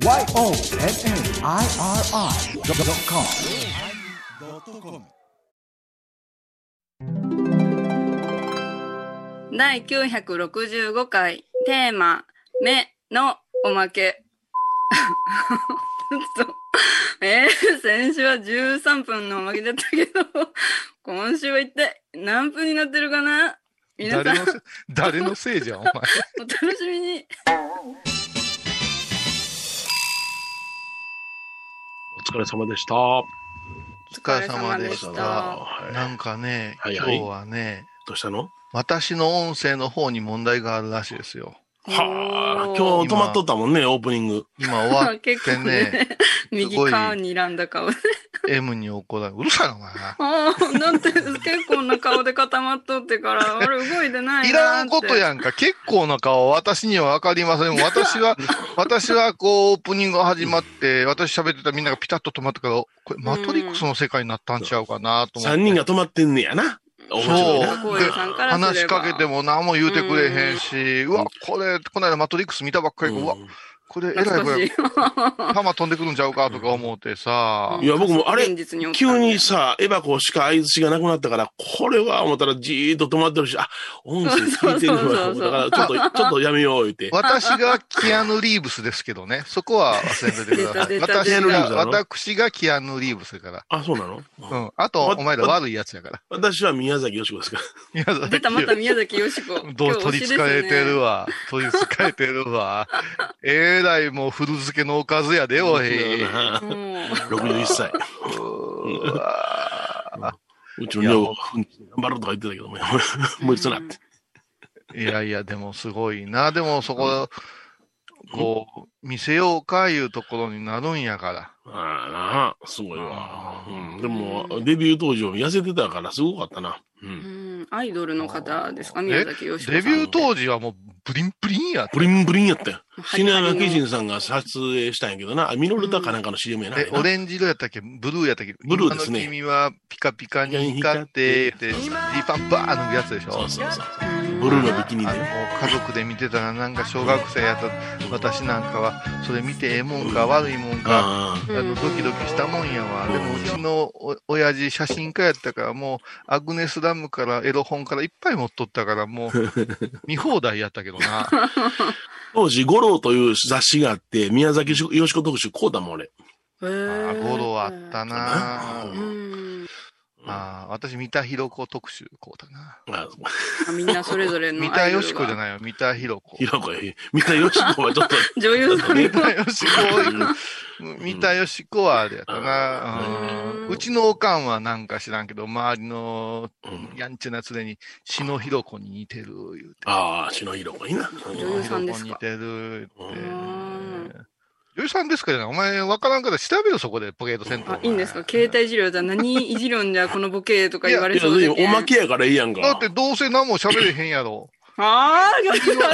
YONNIRI.com 第965回テーマ「目」のおまけ。えー、先週は13分のおまけだったけど今週は一体何分になってるかな？皆さん。誰のせ、誰のせいじゃん、お前。お楽しみに疲れ様でした。お疲れ様でした。はい。なんかね、はいはい。今日はね、どうしたの？私の音声の方に問題があるらしいですよ。はあ、今日止まっとったもんね、オープニング。今終わっ結構てね、ね右側にらんだ顔で M に怒られ、うるさいな、お前。ああ、なんて結構な顔で固まっとってから、あれ動いてない。いらんことやんか。結構な顔、私にはわかりません。私は、私はこう、オープニングが始まって、私喋ってたらみんながピタッと止まったから、これ、マトリックスの世界になったんちゃうかなと思って。三人が止まってんねやな。面白いそう話しかけても何も言うてくれへんし、うわ、これ、この間マトリックス見たばっかりうわ、これ、えらいこれ。弾飛んでくるんちゃうかとか思ってさい、や、僕もあれ急にさ、エバコしか相槌がなくなったから、これは思ったらじーっと止まってるし、あ、音声聞いてるわ。だから、ちょっと、ちょっとやめよう、言って。私がキアヌ・リーブスですけどね、そこは忘れててください。私が、私がキアヌ・リーブスだから。あ、そうなの？うん。あと、わお前ら悪いやつやから。私は宮崎よしこですから。宮崎出たまた宮崎よしこ。どう取り憑かれてるわ。わ。取り憑かれてるわ。えらいもう古漬けのおかずやで、おい。もう61歳。うちの女房、頑張るとか言ってたけども、もういつなって。いやいや、でもすごいな。でもそこ、こう、見せようかいうところになるんやから。ああなあ、すごいわ。うん、でも、デビュー当時は痩せてたからすごかったな。う。うんんアイドルの方ですか？え宮崎よ。デビュー当時はもうブリンブリンやったブリンブリンやったよ。はい篠山紀信さんが撮影したんやけどな。あミノルタかなんかの CM やな。え、オレンジ色やったっけ？ブルーやったっけ？ブルーですね君はピカピカに光って、で、ジーパンバー脱ぐやつでしょ？そうそうそう。うんブルーのビキニで。家族で見てたら、なんか小学生やった私なんかは、それ見てええもんか悪いもんか、ああの、ドキドキしたもんやわ。でも、うちのお親父写真家やったから、もう、アグネスラムからエロ本からいっぱい持っとったから、もう、見放題やったけどな。あ 当時、五郎という雑誌があって、宮崎よしこ特集こうだもん、俺。へあーゴロあったなううんああ、私、三田寛子特集、こうだな。ああみんなそれぞれの三田よしこじゃい。ないよ、三田寛子。ひろこや、三田よしこはちょっと、女優さん三田が。よしこ、三田よしこはあれやったな。うんうんうちのおかんはなんか知らんけど、周りのうんやんちゃな連れに、篠ひろ子に似てる、言うて。ああ、篠ひろこいいな。女優さんですか？似てるってうん。女優さんですかじゃないお前わからんから調べろ、そこで、ポケットセンター。あ、いいんですか？携帯いじりはじゃあ何いじるんじゃこのボケとか言われそうで、おまけやからいいやんか。だってどうせ何も喋れへんやろ。はあ、今日は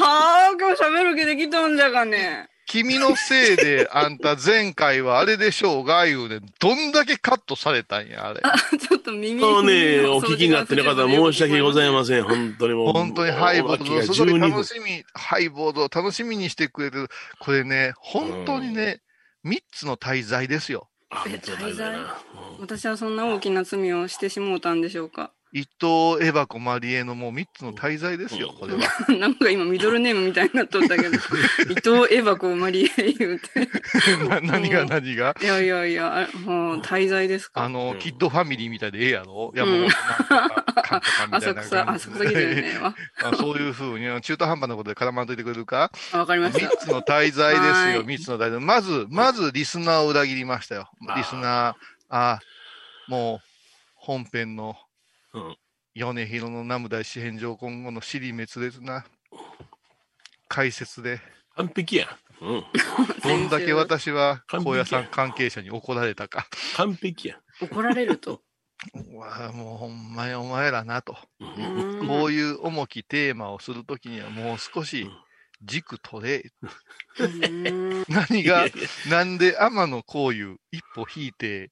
あ、今日喋る気できとんじゃがね。君のせいで、あんた前回はあれでしょうが、言うで、どんだけカットされたんや、あれ。ちょっと耳そうね、お聞きになってる方申し訳ござい。ません。本当にもう。本当にハイボード、おまけがすごい12分楽しみ、ハイボードを楽しみにしてくれてる。これね、本当にね、三つの滞在ですよ。あ、めっちゃ大事だな。私はそんな大きな罪をしてしもうたんでしょうか？伊藤エバコマリエのもう三つの滞在ですよ、これは。なんか今ミドルネームみたいになっとったけど、伊藤エバコマリエ言うて。な何が何が？いやいやいや、あもう滞在ですか？あの、うんキッドファミリーみたいでええやろ？いや、うんもう、なんとか、浅草、浅草来てるね。わあそういうふうに、中途半端なことで絡まんといてくれるか？あわかりました。三つの滞在ですよ、はい三つの滞在。まず、まずリスナーを裏切りましたよ。リスナー、あもう、本編のうん。米広の南無大四辺上今後の尻滅裂な解説で、完璧やん。うん。どんだけ私は高野山関係者に怒られたか。完璧やん。怒られると。うわもうほんまにお前らなと。うんこういう重きテーマをするときにはもう少し軸取れ。うん 何が、なんで天野幸雄一歩引いて、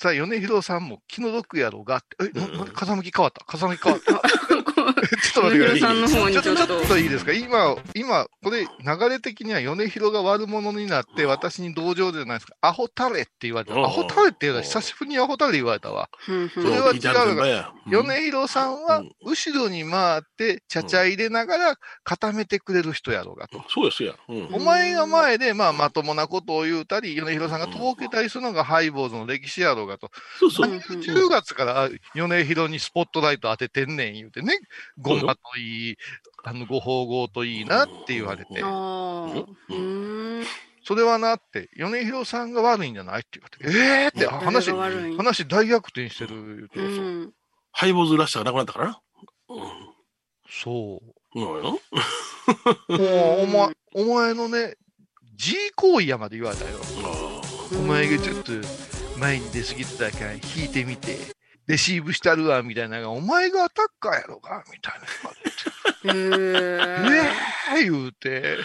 さあ、米広さんも気の毒やろうがって、え、なな風向き変わった。風向き変わった。っと待ってください。米広さんの方にちょっと、ちちょっといいですか？今、今、これ、流れ的には米広が悪者になって、私に同情じゃないですか。アホタレって言われた。うんアホタレって言うのは久しぶりにアホタレ言われたわ。うんそれは違う聞いてある先輩や。うん米広さんはうん、後ろに回って、ちゃちゃ入れながら固めてくれる人やろうがと。そうですや。うんお前が前で、まあ、まともなことを言うたり、米広さんがとぼけたりするのがハイボーズの歴史やろうがと。そうそう。うん10月から米広にスポットライト当ててんねん言うてね、ごまといい、あの、ご宝号といいなって言われてあ、あ。うん。それはなって、米広さんが悪いんじゃないって言われて、ええー、って話話大逆転してる言うて、うん。ハイボーズらしさがなくなったから？な。そう。うん。うんやな。もう、お前、お前のね、G 行為やまで言われたよ。あお前がちょっと前に出過ぎてたから引いてみて、レシーブしたるわ、みたいなのが、お前がアタッカーやろか、みたいな。へえ。ええ言うて。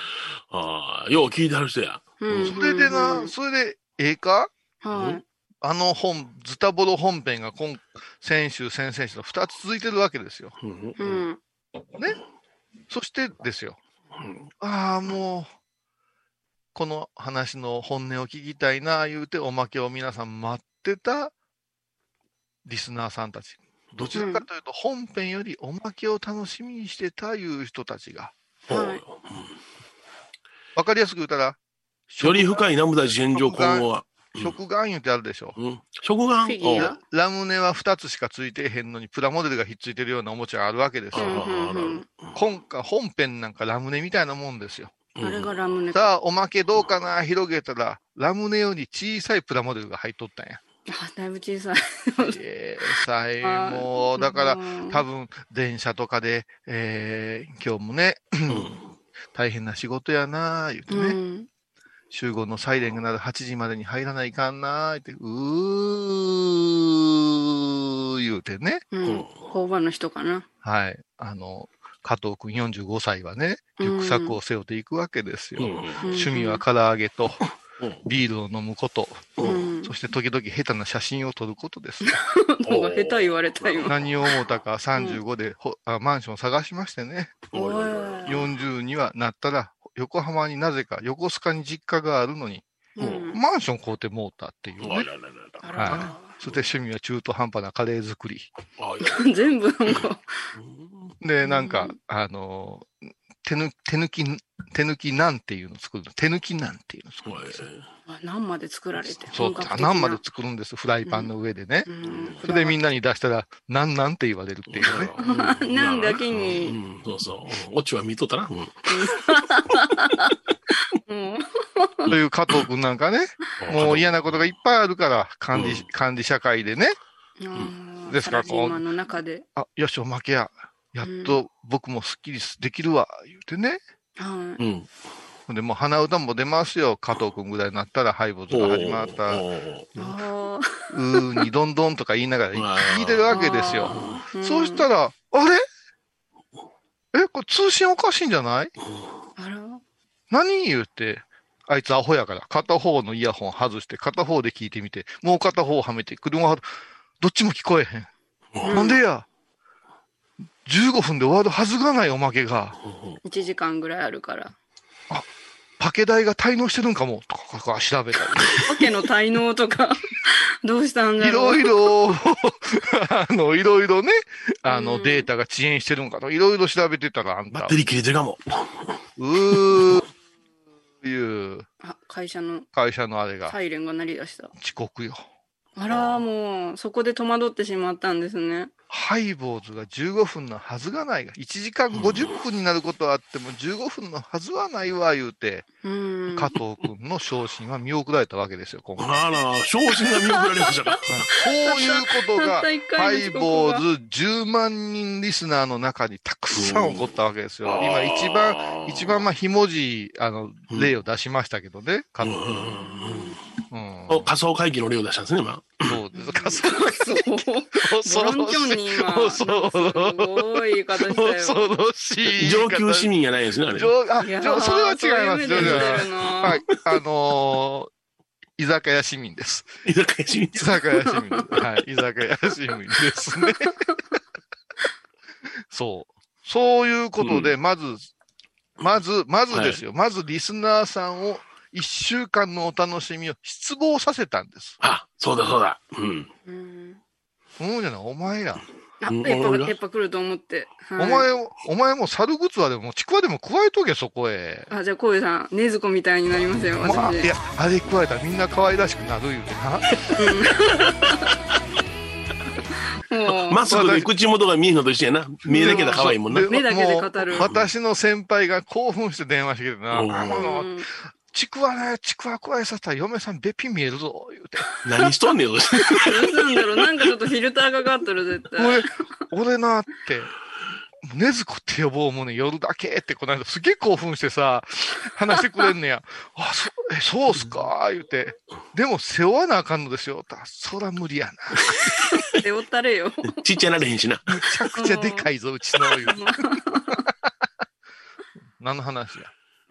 あああ、よう聞いてはる人や。うんそれでな、それで、ええか？はい。あの本、ズタボロ本編が今、先週、先々週と2つ続いてるわけですよ。うんううんん。そしてですよ。うんああ、もう、この話の本音を聞きたいな、言うて、おまけを皆さん待ってたリスナーさんたち。どちらかというと、本編よりおまけを楽しみにしてたいう人たちが。はいわかりやすく言うたら、より深い南部大自然上今後は。食玩言うてあるでしょ。うん。食玩ラムネは2つしかついてへんのに、プラモデルがひっついてるようなおもちゃがあるわけですよ。今回、本編なんかラムネみたいなもんですよ。あれがラムネか。さあ、おまけどうかな？広げたら、ラムネより小さいプラモデルが入っとったんや。あ、だいぶ小さい。えー、さえ、あもう、だから、うん多分、電車とかで、えー、今日もね、大変な仕事やなー言うてね、うん。集合のサイレンが鳴る8時までに入らないかんなー言って、うー言うてね、うん。工場の人かな。はい。あの、加藤くん45歳はね、リュックサックを背負っていくわけですよ。うん趣味は唐揚げとうん ビールを飲むこと、うん。そして時々下手な写真を撮ることですよ。なんか下手言われた今。何を思ったか35で、ほあマンションを探しましてね、おい。40にはなったら、横浜になぜか横須賀に実家があるのに、うん。マンション買うてもうたっていうね。あらららあらら。そして趣味は中途半端なカレー作り。全部なんか。で、なんかうん、あの、手抜手抜き、手抜きなんていうのを作るの？手抜きなんていうのを作るんですよ。あ何まで作られて。そう、何まで作るんです？フライパンの上でね。うん。それでみんなに出したら、なんなんって言われるっていうね。うんなんだけにうん、そうそう。うんオチは見とったな。うんうん。という加藤くんなんかね、もう嫌なことがいっぱいあるから、管理、うん管理社会でね。うんですからサラリーマンの中で。あ、よし、おまけや。やっと僕もスッキリできるわ、言うてね。はうん。ほんで、もう鼻歌も出ますよ。加藤くんぐらいになったら、ハイボーズが始まった。うーにどんどんとか言いながら聞いてるわけですよ。あ。そうしたら、あれ？え、これ通信おかしいんじゃない？あら。何言うて、あいつアホやから、片方のイヤホン外して、片方で聞いてみて、もう片方はめて、車は、どっちも聞こえへんなんでや？?15 分で終わるはずがないおまけが、1時間ぐらいあるから。パケ代が滞納してるんかも、とかか調べたり。わけの滞納とか、どうしたんだいろう。ろいろ、あの、いろいろね、あの、うんデータが遅延してるんかと、いろいろ調べてたら、あんたバッテ、リー切れてるかも。うー、いうあ、会社の会社のあれがサイレンが鳴り出した。遅刻よ。あら、もう、そこで戸惑ってしまったんですね。ハイボーズが15分のはずがないが、1時間50分になることはあっても15分のはずはないわ、言うて、うん。加藤君の昇進は見送られたわけですよ、今回。あら、昇進が見送られましたか。こういうことが ハイボがーズ10万人リスナーの中にたくさん起こったわけですよ。うん今一番、一番まあ、ひもじい、あの、例を出しましたけどね、加藤君。うん。お仮想会議の例を出したんですね、今。そうです。仮想そう。ボロンチョンに今、恐ろすごい言い方したよ。恐ろしい。上級市民やないですね、あれ。上あ、それは違います。そういうはい。あのー、居酒屋市民です。居酒屋市民居酒屋市民です。はい。居酒屋市民ですね。そう。そういうことで、まず、まず、まずですよ。まずリスナーさんを一週間のお楽しみを失望させたんです。あ、そうだそうだ。うん。うん。うんじゃない、お前や。あ、うんやっぱ、やっぱ来ると思って。はいお前を、お前も猿グツワでも、ちくわでも加えとけ、そこへ。あ、じゃあ、こういうさん、ねずこみたいになりますよ、まあ、私。いや、あれ加えたらみんな可愛らしくなる言うてな。もう、マスクで口元が見えんのと一緒やな。見えなきゃ可愛いもんな。で目だけで語る私の先輩が興奮して電話してきてな、ちくわね、ちくわ加えさせたら嫁さんべっぴん見えるぞ、言うて。何しとんねん、それどうするんだろうなんかちょっとフィルターがかかってる、絶対。俺、俺なって、ねずこって呼ぼうもんね、夜だけって、この間すげえ興奮してさ、話してくれんねや。あ、そ、え、そうっすか？言うて。でも、背負わなあかんのですよ。たそら無理やな。背負ったれよ。ちっちゃなれへんしな。むちゃくちゃでかいぞ、うちの言うて。何の話や？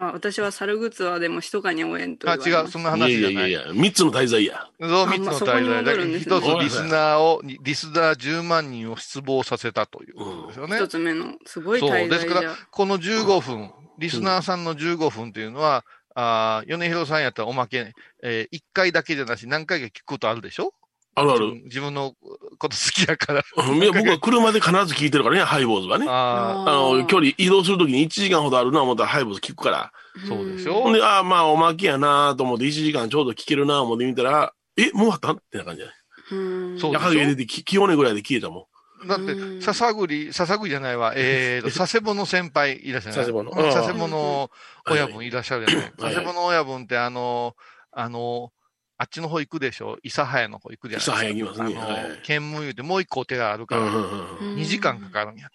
あ私は猿グツアーでも密かに応援とあ、違う、そんな話じゃない。いやいやいや、三つの滞在や。そう、三つの滞在で、戻るんですね一つリスナーを、リスナー10万人を失望させたということですよね。一つ目の、すごいそう。滞ですからこの15分、リスナーさんの15分っていうのは、あー米広さんやったらおまけ、え1回だけじゃなし、何回か聞くことあるでしょ？あるある。自分のこと好きやから。うんいや、僕は車で必ず聞いてるからね、ハイボーズはね。ああの、距離移動するときに1時間ほどあるな思ったらハイボーズ聞くから。そうでしょ？ほんで、ああ、まあ、おまけやなと思って1時間ちょうど聞けるな思って見たら、え、もうあったってな感じじゃないうん。そう夜影入れて、き清根ぐらいで消えたもあ。だってう、ん笹栗、笹栗じゃないわ、えーと、佐世保の先輩いらっしゃる。佐世保のうん佐世保の親分いらっしゃるじゃない佐世保の親分って、あの、あの、あっちの方行くでしょ？諫早の方行くじゃないですか。諫早行きますねあのはい県務言うてもう一個お寺あるん。から、うんうんうん。2時間かかるんや。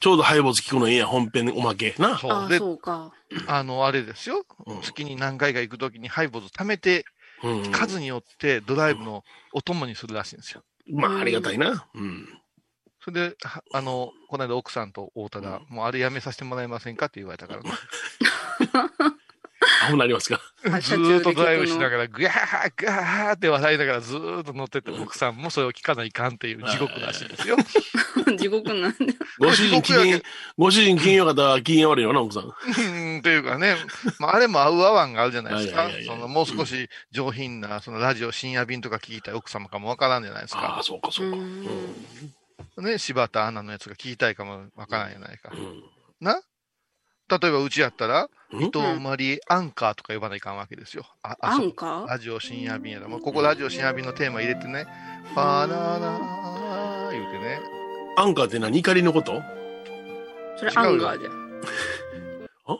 ちょうどハイボーズ聞くのええやん、本編おまけ。な。そう。あ、で、そうか。あの、あれですよ。うん月に何回か行くときにハイボーズ貯めて、うん。数によってドライブのお供にするらしいんですよ。まあ、ありがたいな。うん。それで、はあの、この間奥さんと会うたら、もうあれやめさせてもらえませんかって言われたからね。アホなりますか？あずーっとドライブしながら、ぐわー、ぐわーって笑いながらずーっと乗ってて、奥さんもそれを聞かないかんっていう地獄らしいですよ。地獄なんで。ご主人機嫌、ご主人機嫌よかったら機嫌悪いよな、奥さん。うんというかね、まあ、あれも合う合わんがあるじゃないですかそのもう少し上品な、そのラジオ深夜便とか聞いたい奥様かもわからんじゃないですあかあ、。そうか、そうか。うん。ね、柴田アナのやつが聞きたいかもわからんじゃないか。うんな？例えばうちやったら、うん？伊藤マリーアンカーとか呼ばないかんわけですよ。あ、あアそうンカー？ラジオ深夜便やら。もうここラジオ深夜便のテーマ入れてね、バナナー言うてね。アンカーって何？怒りのこと？それアンガーじゃん。あ？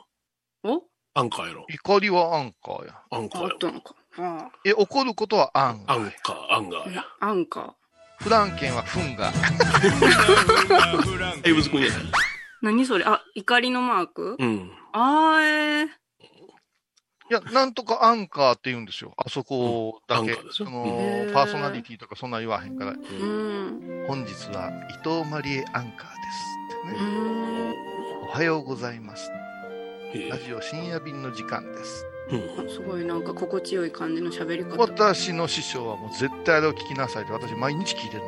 お？アンカーやろ。怒りはアンカーや。あアンカーやろ。ったのか。あえ、怒ることはアン。アンカー、アンガーや。あアンカー。フランケンはフンガ。エイブズ君や。何それ？あ、怒りのマーク？うん。あーえー。いや、なんとかアンカーって言うんですよ。あそこだけ。うんアンカーですよそのへーパーソナリティとかそんな言わへんから。うん。本日は伊藤マリエアンカーですってうね。ん。おはようございます。ええラジオ深夜便の時間です。うん。すごいなんか心地よい感じの喋り方。私の師匠はもう絶対あれを聞きなさいって私毎日聞いてる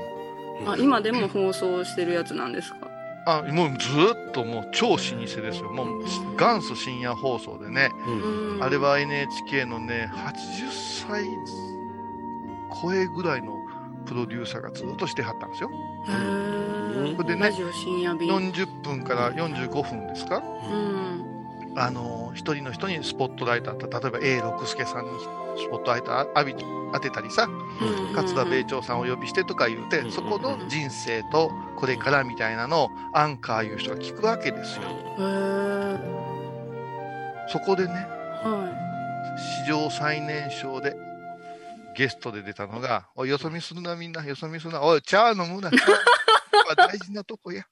の。あ、今でも放送してるやつなんですか？あ、もうずーっともう超老舗ですよ。もう元祖深夜放送でね。うん。うんあれは NHK のね、80歳超えぐらいのプロデューサーがずっとしてはったんですよ。それでねラジオ深夜便。40分から45分ですか？うん。あの、一人の人にスポットライト当た例えば A 六輔さんにスポットライト当てたりさ、うん勝田米朝さんをお呼びしてとか言うて、うんそこの人生とこれからみたいなのをアンカーいう人が聞くわけですよ。へーそこでね、は史上最年少でゲストで出たのが、おい、よそ見するなみんな、よそ見するな。おい、茶飲むな。大事なとこや。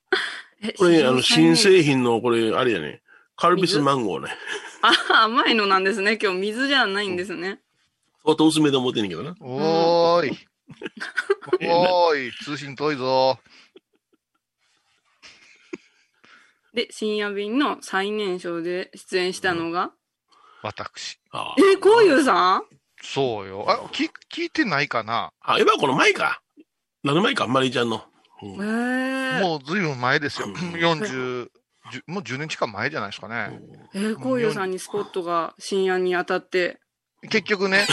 これ、あの、新生。製品の、これ、あれやね。カルピスマンゴーね。あ、甘いのなんですね。今日水じゃないんですね。相当薄めで思ってんねんけどな。おーい。おーい、通信遠いぞ。で、深夜便の最年少で出演したのが、私。あえ、こういうさん？そうよ。あ、聞聞いてないかな？あ。あ、エヴァこの前か。何の前か、マリーちゃんの。うんええもうずいぶん前ですよ。うん40、じゅもう10年近く前じゃないですかね。えー、こういうさんにスポットが深夜に当たって。結局ね、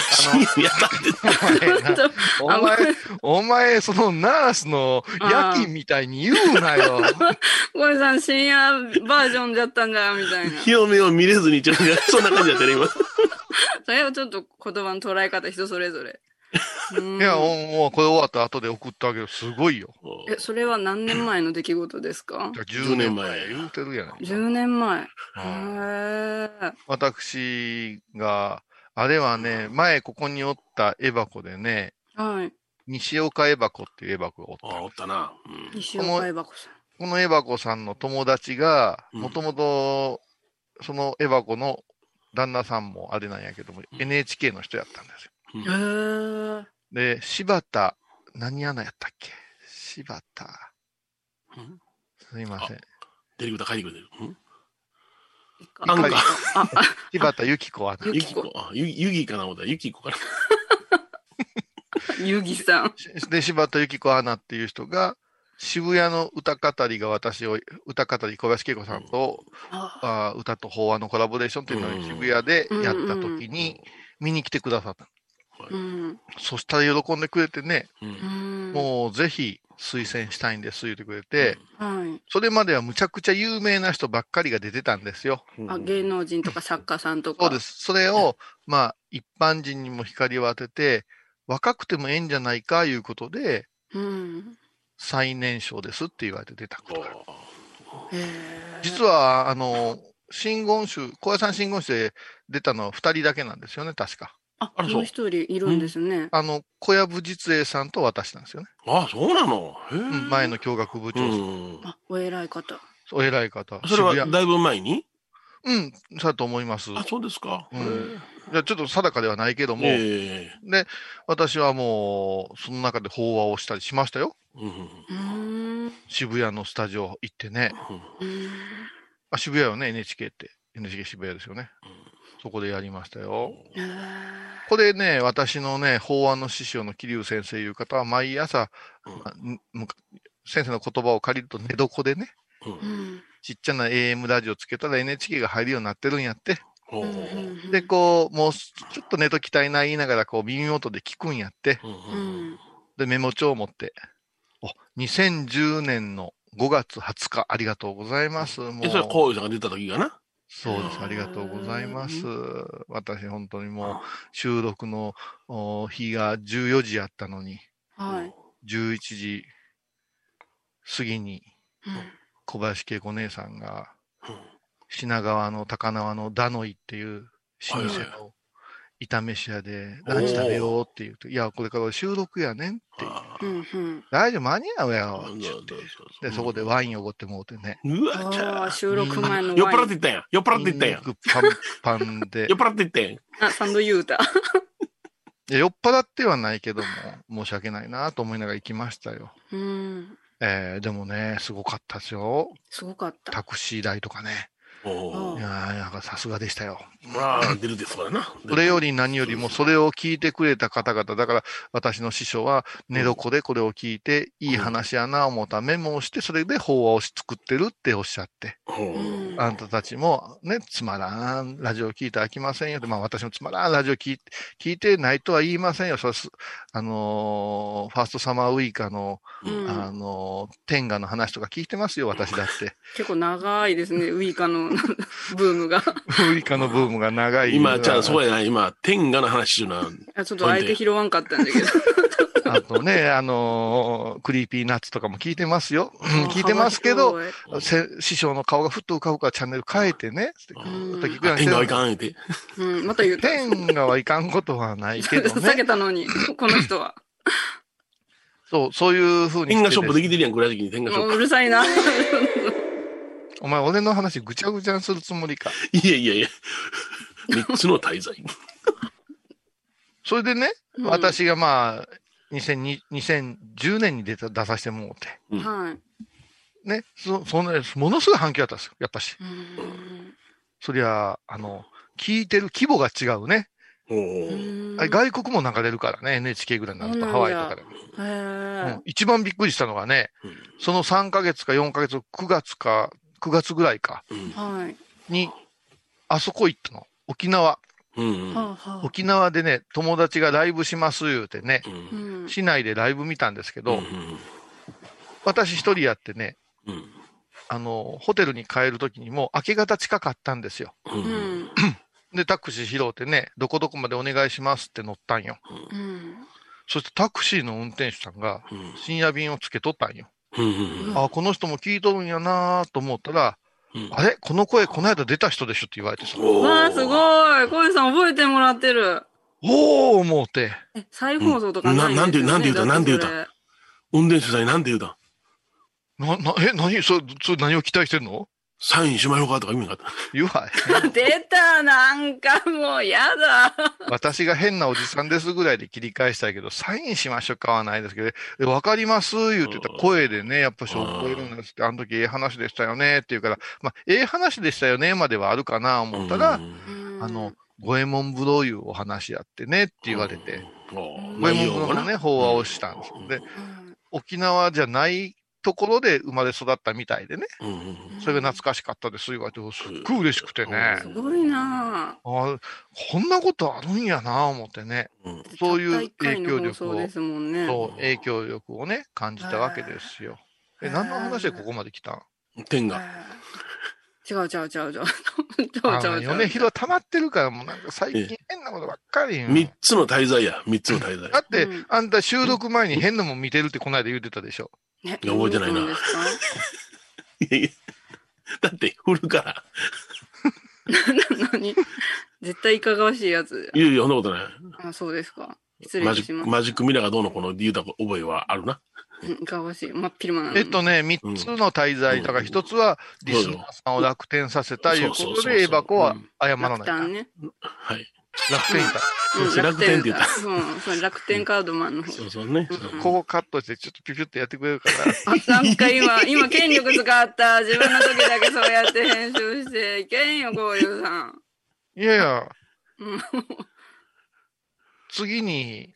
あの、お前、お前、そのナースの夜勤みたいに言うなよ。こういうさん深夜バージョンだったんだ、みたいな。表面を見れずに、ちょっと、そんな感じだったね、今。それはちょっと言葉の捉え方人それぞれ。うんいや、もうこれ終わった後で送ってあげる。すごいよ。え、それは何年前の出来事ですか？10年前言うてるやない。?10 年前。へうんえ。私が、あれはね、前ここにおったエバコでね、はい。西岡エバコっていうエバコがおった。あ、おったな。うん西岡恵子さん。このエバコさんの友達が、うんもともと、そのエバコの旦那さんもあれなんやけども、うん NHK の人やったんですよ。へえ。で、柴田、何アナやったっけ？柴田、うん？すいません。出てくれた、書いてくる？うん？あ、なんか。あ、あ、柴田由紀子アナ。ゆきこゆゆ、ゆぎかな思っゆきこかな。ゆぎ さん。で、柴田由紀子アナっていう人が、渋谷の歌語りが私を、歌語り小林恵子さんと、ああー歌と法話のコラボレーションっていうのを渋谷でやった時に見に来てくださった。うん。そしたら喜んでくれてね、う。うんん。もうぜひ推薦したいんです言ってくれて、はい。それまではむちゃくちゃ有名な人ばっかりが出てたんですよ。うんあ、芸能人とか作家さんとか。そうです。それを、まあ、一般人にも光を当てて、若くてもええんじゃないかいうことで、うん。最年少ですって言われて出たことがある。へえ。実は、あの、真言宗、小屋さん真言宗で出たのは二人だけなんですよね、確か。あ、あ一人いるんですね。あの、小籔実栄さんと私なんですよね。あ、そうなの？前の教学部長うさん。ん。あ、お偉い方。お偉い方。それは渋谷だいぶ前に？うん、そうだと思います。あ、そうですか。うんへえいやちょっと定かではないけども、ええで、私はもう、その中で法話をしたりしましたよ。うんうんうーん。渋谷のスタジオ行ってね。うん。あ、渋谷よね、NHK って。NHK 渋谷ですよね。そこでやりましたよ。これね、私のね、法案の師匠の桐生先生いう方は、毎朝、うん先生の言葉を借りると寝床でね、うん。ちっちゃな AM ラジオつけたら NHK が入るようになってるんやって。ほうんで、こう、もうちょっと寝ときたいな言いながら、こう耳元で聞くんやって。で、メモ帳を持って。お、2010年の5月20日、ありがとうございます。もうえ、それはこういうのが出た時がな。そうです。ありがとうございます。私、本当にもう、収録のお日が14時やったのに、はい。11時過ぎにうん小林恵子姉さんが、うん品川の高輪のダノイっていう老舗の炒飯屋でランチ食べようって言うと、いや、これから収録やねんって。あう。大丈夫、間に合うやあろって言って。でで、そこでワインおごってもうてね。うわ、ちゃ収録前の酔っ払ワイン。っていったんや。酔っ払っていったんや。ニンニクパンパンで酔っ。払っていったんや。あ、サンドユータ。酔っ払ってはないけども、申し訳ないなと思いながら行きましたよ。うん。えー、でもね、すごかったですよ。すごかった。タクシー代とかね。い。やー、なんかさすがでしたよ。まあ、出るですからな。それより何よりもそれを聞いてくれた方々、だから私の師匠は寝床でこれを聞いて、いい話やな思ったメモをして、それで法話を作ってるっておっしゃって、あんたたちもね、つまらんラジオ聞いて飽きませんよって、まあ私もつまらんラジオ聞い聞いてないとは言いませんよ。そあのーファーストサマーウイカの、うんあのー天下の話とか聞いてますよ、私だって。結構長いですね、ウイカの ブームが。ウイカのブームが長い。今、じゃあ、そうやな、今、天下の話中な。あちょっと相手拾わんかったんだけど。あとね、あのークリーピーナッツとかも聞いてますよ。うん 聞いてますけど、師匠の顔がふっと浮かぶからチャンネル変えてね、うん聞くやん天下はいかん言うて。うん、また言うた。天下はいかんことはないけど避けね。たのに、この人は。そう、そういう風に天下ショップでききてるやん、倉敷に天下ショもうッうるさいな。お前俺の話ぐちゃぐちゃにするつもりか？プ。いやいやいや。三つの滞在。それでね、うん私がまあ、2002 2010年に出た出させてもらって、うんはい。ね、そ、そんな、ものすごい反響あったんですよ、やっぱし。うんそりゃ、あの、聞いてる規模が違うね。おーあれ外国も流れるからね、NHK ぐらいになると、ハワイとかでも。へうんえ。一番びっくりしたのがね、うんその3ヶ月か4ヶ月、9月か、9月ぐらいか。に、あそこ行ったの。沖縄。沖縄でね、友達がライブします言うてね。市内でライブ見たんですけど、うん私一人やってね、うんあの、ホテルに帰るときにもう明け方近かったんですよ。で、タクシー拾うてね、どこどこまでお願いしますって乗ったんよ。うん。そしてタクシーの運転手さんが深夜便をつけとったんよ。うんあ、この人も聞いとるんやなと思ったら、うん。あれ？この声この間出た人でしょって言われてさ、わあ、すごい。小西さん覚えてもらってる。おー思うて、え、再放送とかない？うん。ななんてなんて言うた？なんて言うた？運転手さんに何て言うた？な、な、え、何？それ、それ何を期待してんの？サインしましょうか？とか意味なか？った。言わい。それ出た、なんかもう、やだ。私が変なおじさんですぐらいで切り返したいけど、サインしましょうかはないですけど、えわかります？言ってた声でね、やっぱし覚えるん。ですって、あの時ええ話でしたよねって言うから、まあ、ええ話でしたよねまではあるかな思ったら、うん。あの、、五右衛門風呂いうお話やってねって言われて、、うん。五右衛門風呂のね、法話をしたんです。よ。で、うん。沖縄じゃないところで生まれ育ったみたいでね、うんうんそれが懐かしかったです。言われて、すっごい嬉しくてね。す、ごいな。あこんなことあるんやな思ってね、うん。ぁ。そういう影響力を。ね。そう、影響力をね、感じたわけですよ。え、何の話でここまで来たん？天が。違う違う違う違う。違う 違う違う違う。米広溜まってるから、もうなんか最近変なことばっかりよ。三つの滞在や、三つの滞在だ。ってうん、あんた収録前に変なもん見てるってこの間言ってたでしょ。ねいや覚えてないなどうですか？いやいやだって、振るから。何？絶対いかがわしいやつ。いやいや、そんなことない。あ、そうですか。失礼マジック、いたします。マジックミラーがどうのこの言うた覚えはあるな。がわしい。真っ昼間なの。えっとね、三つの滞在、だから一つはリスナーさんを楽天させたいうことで、エバコは謝らない。楽天ね。はい。楽天いた。うんそう楽天って言ったう、そ楽天カードマンの方。そうそうね。ここカットしてちょっとピュピュってやってくれるから。あ、なんか今、今権力使った。自分の時だけそうやって編集して。いけんよ、こういうさん。いやいや、次に、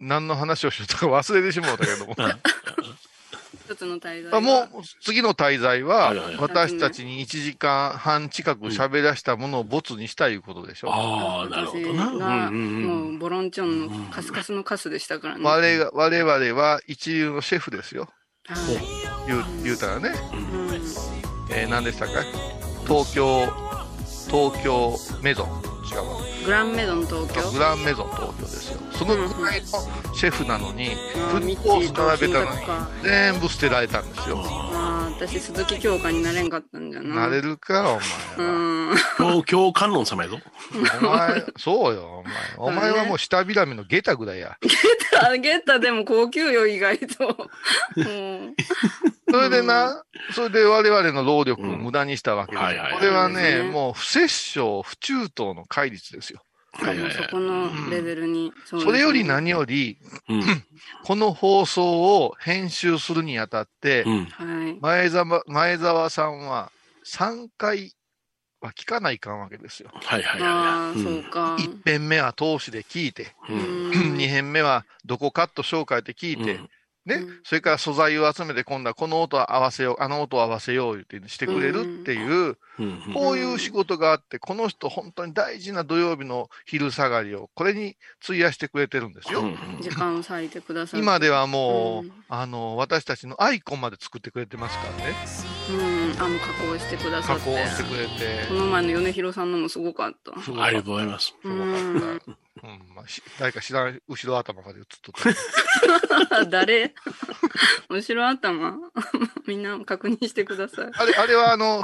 何の話をしようとか忘れてしまったけども。一つの滞在。あもう、次の滞在は私たちに1時間半近く喋らしたものをボツにしたいうことでしょ。ああ、なるほどな。もうボロンチョンのカスカスのカスでしたからね。我々は一流のシェフですよ。は言う言うたらね。い。うん。えー何でしたか？東京、東京メゾン。違うわ。グランメゾン東京？グランメゾン東京ですよ。そのぐらいのシェフなのに、フミッチッコースーと並べたのに全部捨てられたんですよ。ああ、私、鈴木京香になれんかったんじゃな。なれるか、おう前は。ん。今日、今日観音様やぞ。お前、そうよ、お前。お前はもう下びらみの下駄ぐらいや。あげた、でも高級よ、意外と。うん。それでな、それで我々の労力を無駄にしたわけです。うんはいはいこれはね、もう不殺生、不中等の戒律ですよ。はいはいはい。そこのレベルに。それより何より、うん。この放送を編集するにあたって。前澤、前澤さんは3回は聞かないかんわけですよ。はいはいああ、はい。そうか。1編目は通しで聞いて、う。うんん2編目はどこカット紹介で聞いて、うんね、うんそれから素材を集めて今度はこの音を合わせよう、あの音を合わせようってしてくれるっていう、うん。こういう仕事があって、この人本当に大事な土曜日の昼下がりをこれに費やしてくれてるんですよ。時間割いてくださって。今ではもう、うんあの、私たちのアイコンまで作ってくれてますからね。うん。あの、加工してくださ加って。工してくれて。この前の米広さんのもすごかった。すごかったありがとうございます。すごかった。うん、まあ、し誰か知らない後ろ頭まで映っとった。誰？後ろ頭？みんな確認してください。あれ、あれはあの、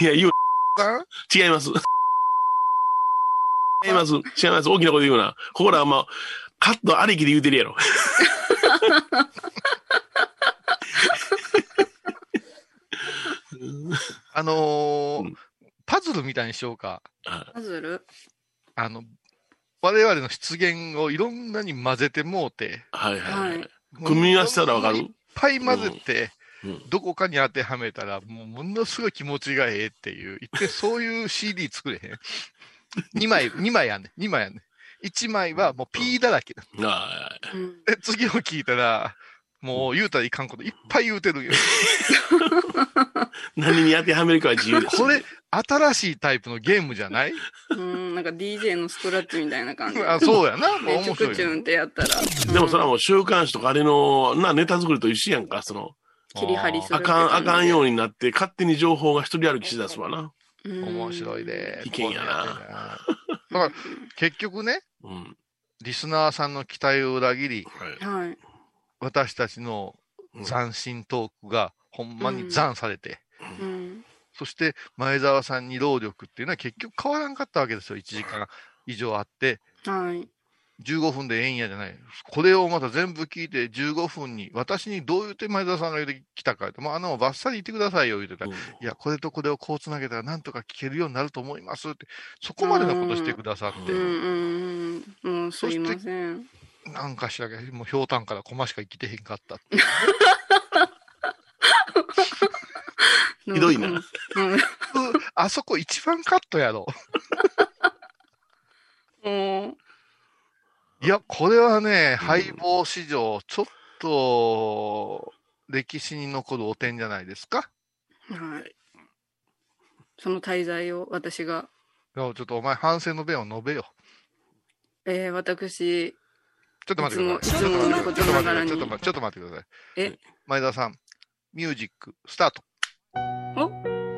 いや、言う、違います。違います。違います。大きなこと言うな。ここらはまあ、カットありきで言うてるやろ。あのーうんパズルみたいにしようか。パズル？あの、我々の出現をいろんなに混ぜてもうて、はいはい。組み合わせたらわかる？いっぱい混ぜて、うんどこかに当てはめたら、もうものすごい気持ちがええっていう、一回そういう CD 作れへん。2枚、2枚やんねん。2枚やんねん。1枚はもう P だらけだ。ああうんで、次を聞いたら、もう言うたらいかんこといっぱい言うてるよ。何に当てはめるかは自由です。これ、新しいタイプのゲームじゃない？うん、なんか DJ のスクラッチみたいな感じ。あそうやな。面白いチュンってやったら。でもそれはもう週刊誌とかあれの、な、ネタ作りと一緒やんか、その、切り張りするあかん、あかんように。になって、勝手に情報が一人歩きしだすわな。うん面白い。で。危険やなだから、結局ね、うん。リスナーさんの期待を裏切り、はい。はい。私たちの斬新トークがほんまに残されて、うん。そして前澤さんに労力っていうのは結局変わらんかったわけですよ。1時間以上あって、はい。15分でええんやじゃない。これをまた全部聞いて15分に、私にどう言って前澤さんが言ってきたかって、もうあの、バッサリ言ってくださいよ、言ってたら、いや、これとこれをこうつなげたらなんとか聞けるようになると思いますって、そこまでのことしてくださって、うんうんうん。もうすいません。なんかしらけ、もうひょうたんからコマしか生きてへんかったって。ひどいなうんうんあそこ一番カットやろ。も いや、これはね、敗北史上、ちょっと、歴史に残るお点じゃないですか。う、はい。その滞在を私が、いやちょっとお前反省の弁を述べよ。えー、私、ちょっと待ってください。いつもいつものことながらにちょっと待って、ちょっと待ってください。え？前田さん、ミュージック、スタート。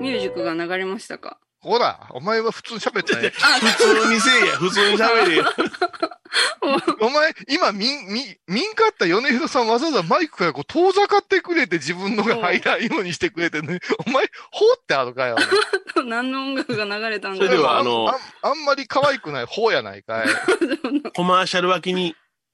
ミュージックが流れましたか？ほら、お前は普通に喋ってない。普通にせえや、普通に喋れよ。お前、今、みん、み、みんかった米広さんわざわざマイクからこう遠ざかってくれて自分のが入らんようにしてくれてね。お前、ほうってあるかよ。何の音楽が流れたんそれでだろうはあのあんあんまり可愛くないほうやないかい。コマーシャル脇に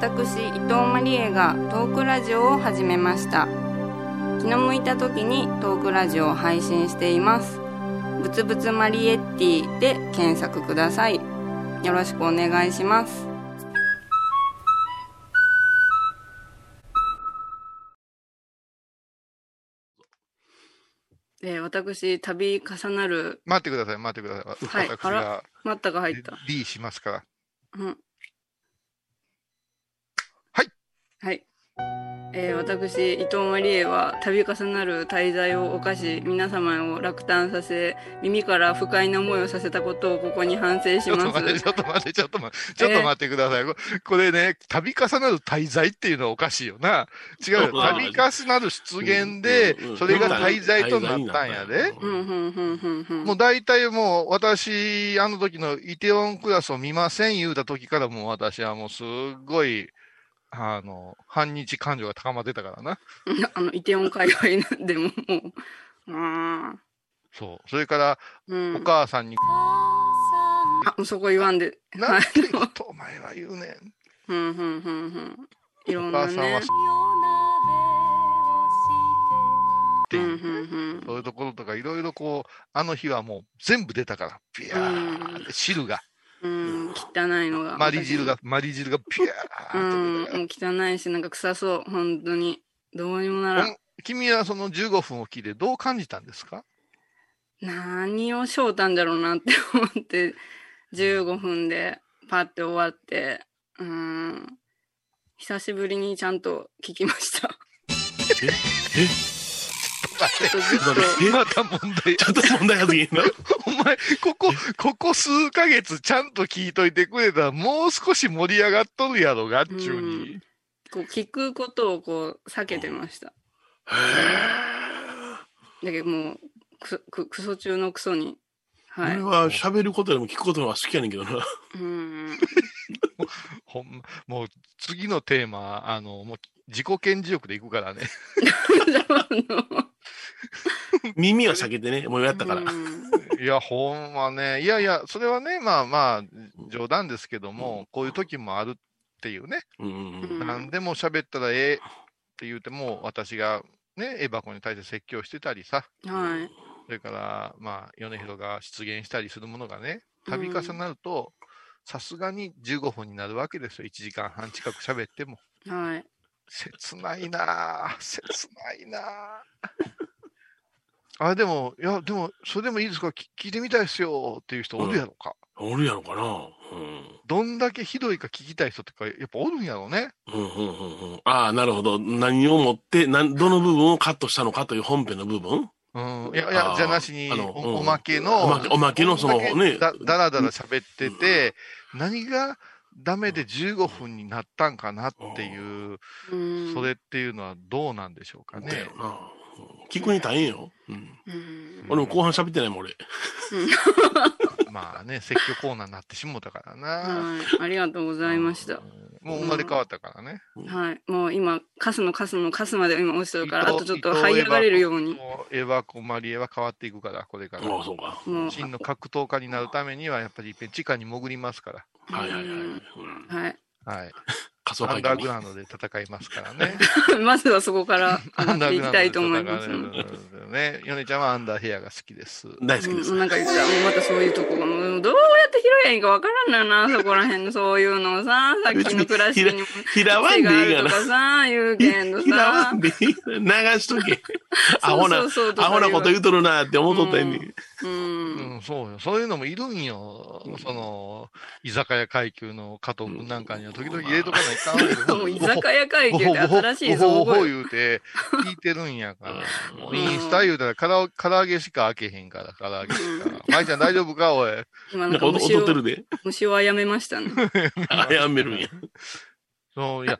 私伊藤マリエがトークラジオを始めました。気の向いた時にトークラジオを配信しています。ぶつぶつマリエッティで検索ください。よろしくお願いします。えー私旅重なる。待ってください、待ってください。はい私あらがマッタが入った。D しますから。うんはい。はい。えー私、伊藤マリエは度重なる滞在を犯し、皆様を落胆させ、耳から不快な思いをさせたことをここに反省しちょっとます。待って、ちょっと待って、ちょっと待って、ちょっと待ってください。ここれね、度重なる滞在っていうのはおかしいよな。違うよ。まあ度重なる出現でそれが滞在となったんやで。うん、うん、うん、うん、うん。もう大体もう私、あの時のイテオンクラスを見ません言うた時からもう私はもうすっごい、あの、反日感情が高まってたからな。あの、イテオン界隈でももう、あそう。それから、ーうん。お母さんに、あ、そこ言わんで。はい。なんてことお前は言うねん。うん、うん、うん、うん。いろおんなね母さんは、っ。てうん、いうう、ん、そういうところとかいろいろこう、あの日はもう全部出たから、ビヤーって汁が、うん。うん、汚いのが。マリ汁が、マリ汁がビヤうん、ーっと出たもう汚いし、なんか臭そう、本当に。どうにもならん。君はその15分を聞いてどう感じたんですか？何をしょうたんだろうなって思って、15分でパッて終わって、うん、久しぶりにちゃんと聞きました。ちょっとずっとまた問題。ちょっと問題発言な。お前、ここ、ここ数ヶ月ちゃんと聞いといてくれたら、もう少し盛り上がっとるやろがっちゅうに。こう聞くことをこう避けてました。へだけどもうクソククソ中のクソに。え。はい。俺は喋ることよりも聞くことの方が好きやねんけどな。うん。ほんま、もう次のテーマ、あの、もう自己顕示欲でいくからね。耳は避けてね、もうやったから。うんいや、ほんまね。いやいや、それはね、まあまあ、冗談ですけども、こういう時もあるっていうね。うんうんうん何でも喋ったらええって言うても、私がね、エバコに対して説教してたりさ、はい。それから、まあ、米広が出現したりするものがね、度重なると、さすがに15分になるわけですよ。1時間半近く喋っても。はい。切ないなぁ。切ないなぁ。あ、でも、いや、でも、それでもいいですか？聞聞いてみたいですよっていう人おるやろか？おるやろかな。うん。どんだけひどいか聞きたい人ってか、やっぱおるんやろうね。うんうんうんうん。ああ、なるほど。何をもって、なんどの部分をカットしたのかという本編の部分？うん。いや、いやじゃなしに、おおまけの、おまけおまけのそのねだだらだら喋ってて、何がダメで15分になったんかなっていう、うんそれっていうのはどうなんでしょうかね聞くに大変よ。うん。うん俺も後半喋ってないもん、俺。まあね、説教コーナーになってしもうたからな。はい。ありがとうございました。もう生まれ変わったからね。はい。もう今、カスのカスのカスまで今落ちてるから、あとちょっと這い上がれるように。もうエヴァコマリエは変わっていくから、これから。ああ、そうか。真の格闘家になるためには、やっぱりいっぺん地下に潜りますから。はいはいはい。うんはい。はい。仮想アンダーグラウンドで戦いますからね。まずはそこから上がっていきたいと思います。ね。ヨネちゃんはアンダーヘアが好きです。大好きですうん、。なんか言ったら、もうまたそういうとこが、もうどうやって拾えばいいかわからんのよな、そこら辺のそういうのをさ、さっきの暮らしにも。ひらわんでいいがながあるとか。さ、言うけんどひらわさん。でいい。流しとけ。アホな、そうそうそうとかアホなこと言うとるなって思っとったやんう。うんん、そうよ。そういうのもいるんよ。その、居酒屋階級の加藤君なんかには時々入れとかないかんわけで もう居酒屋階級って新しい造ほほほ。言うて、聞いてるんやから。インスタ言うたら唐揚唐揚げしか開けへんから、唐揚げしか。舞ちゃん大丈夫かおい。今なんか虫を、踊ってるで。虫はやめましたね。あ、やめるんや。そう、いや、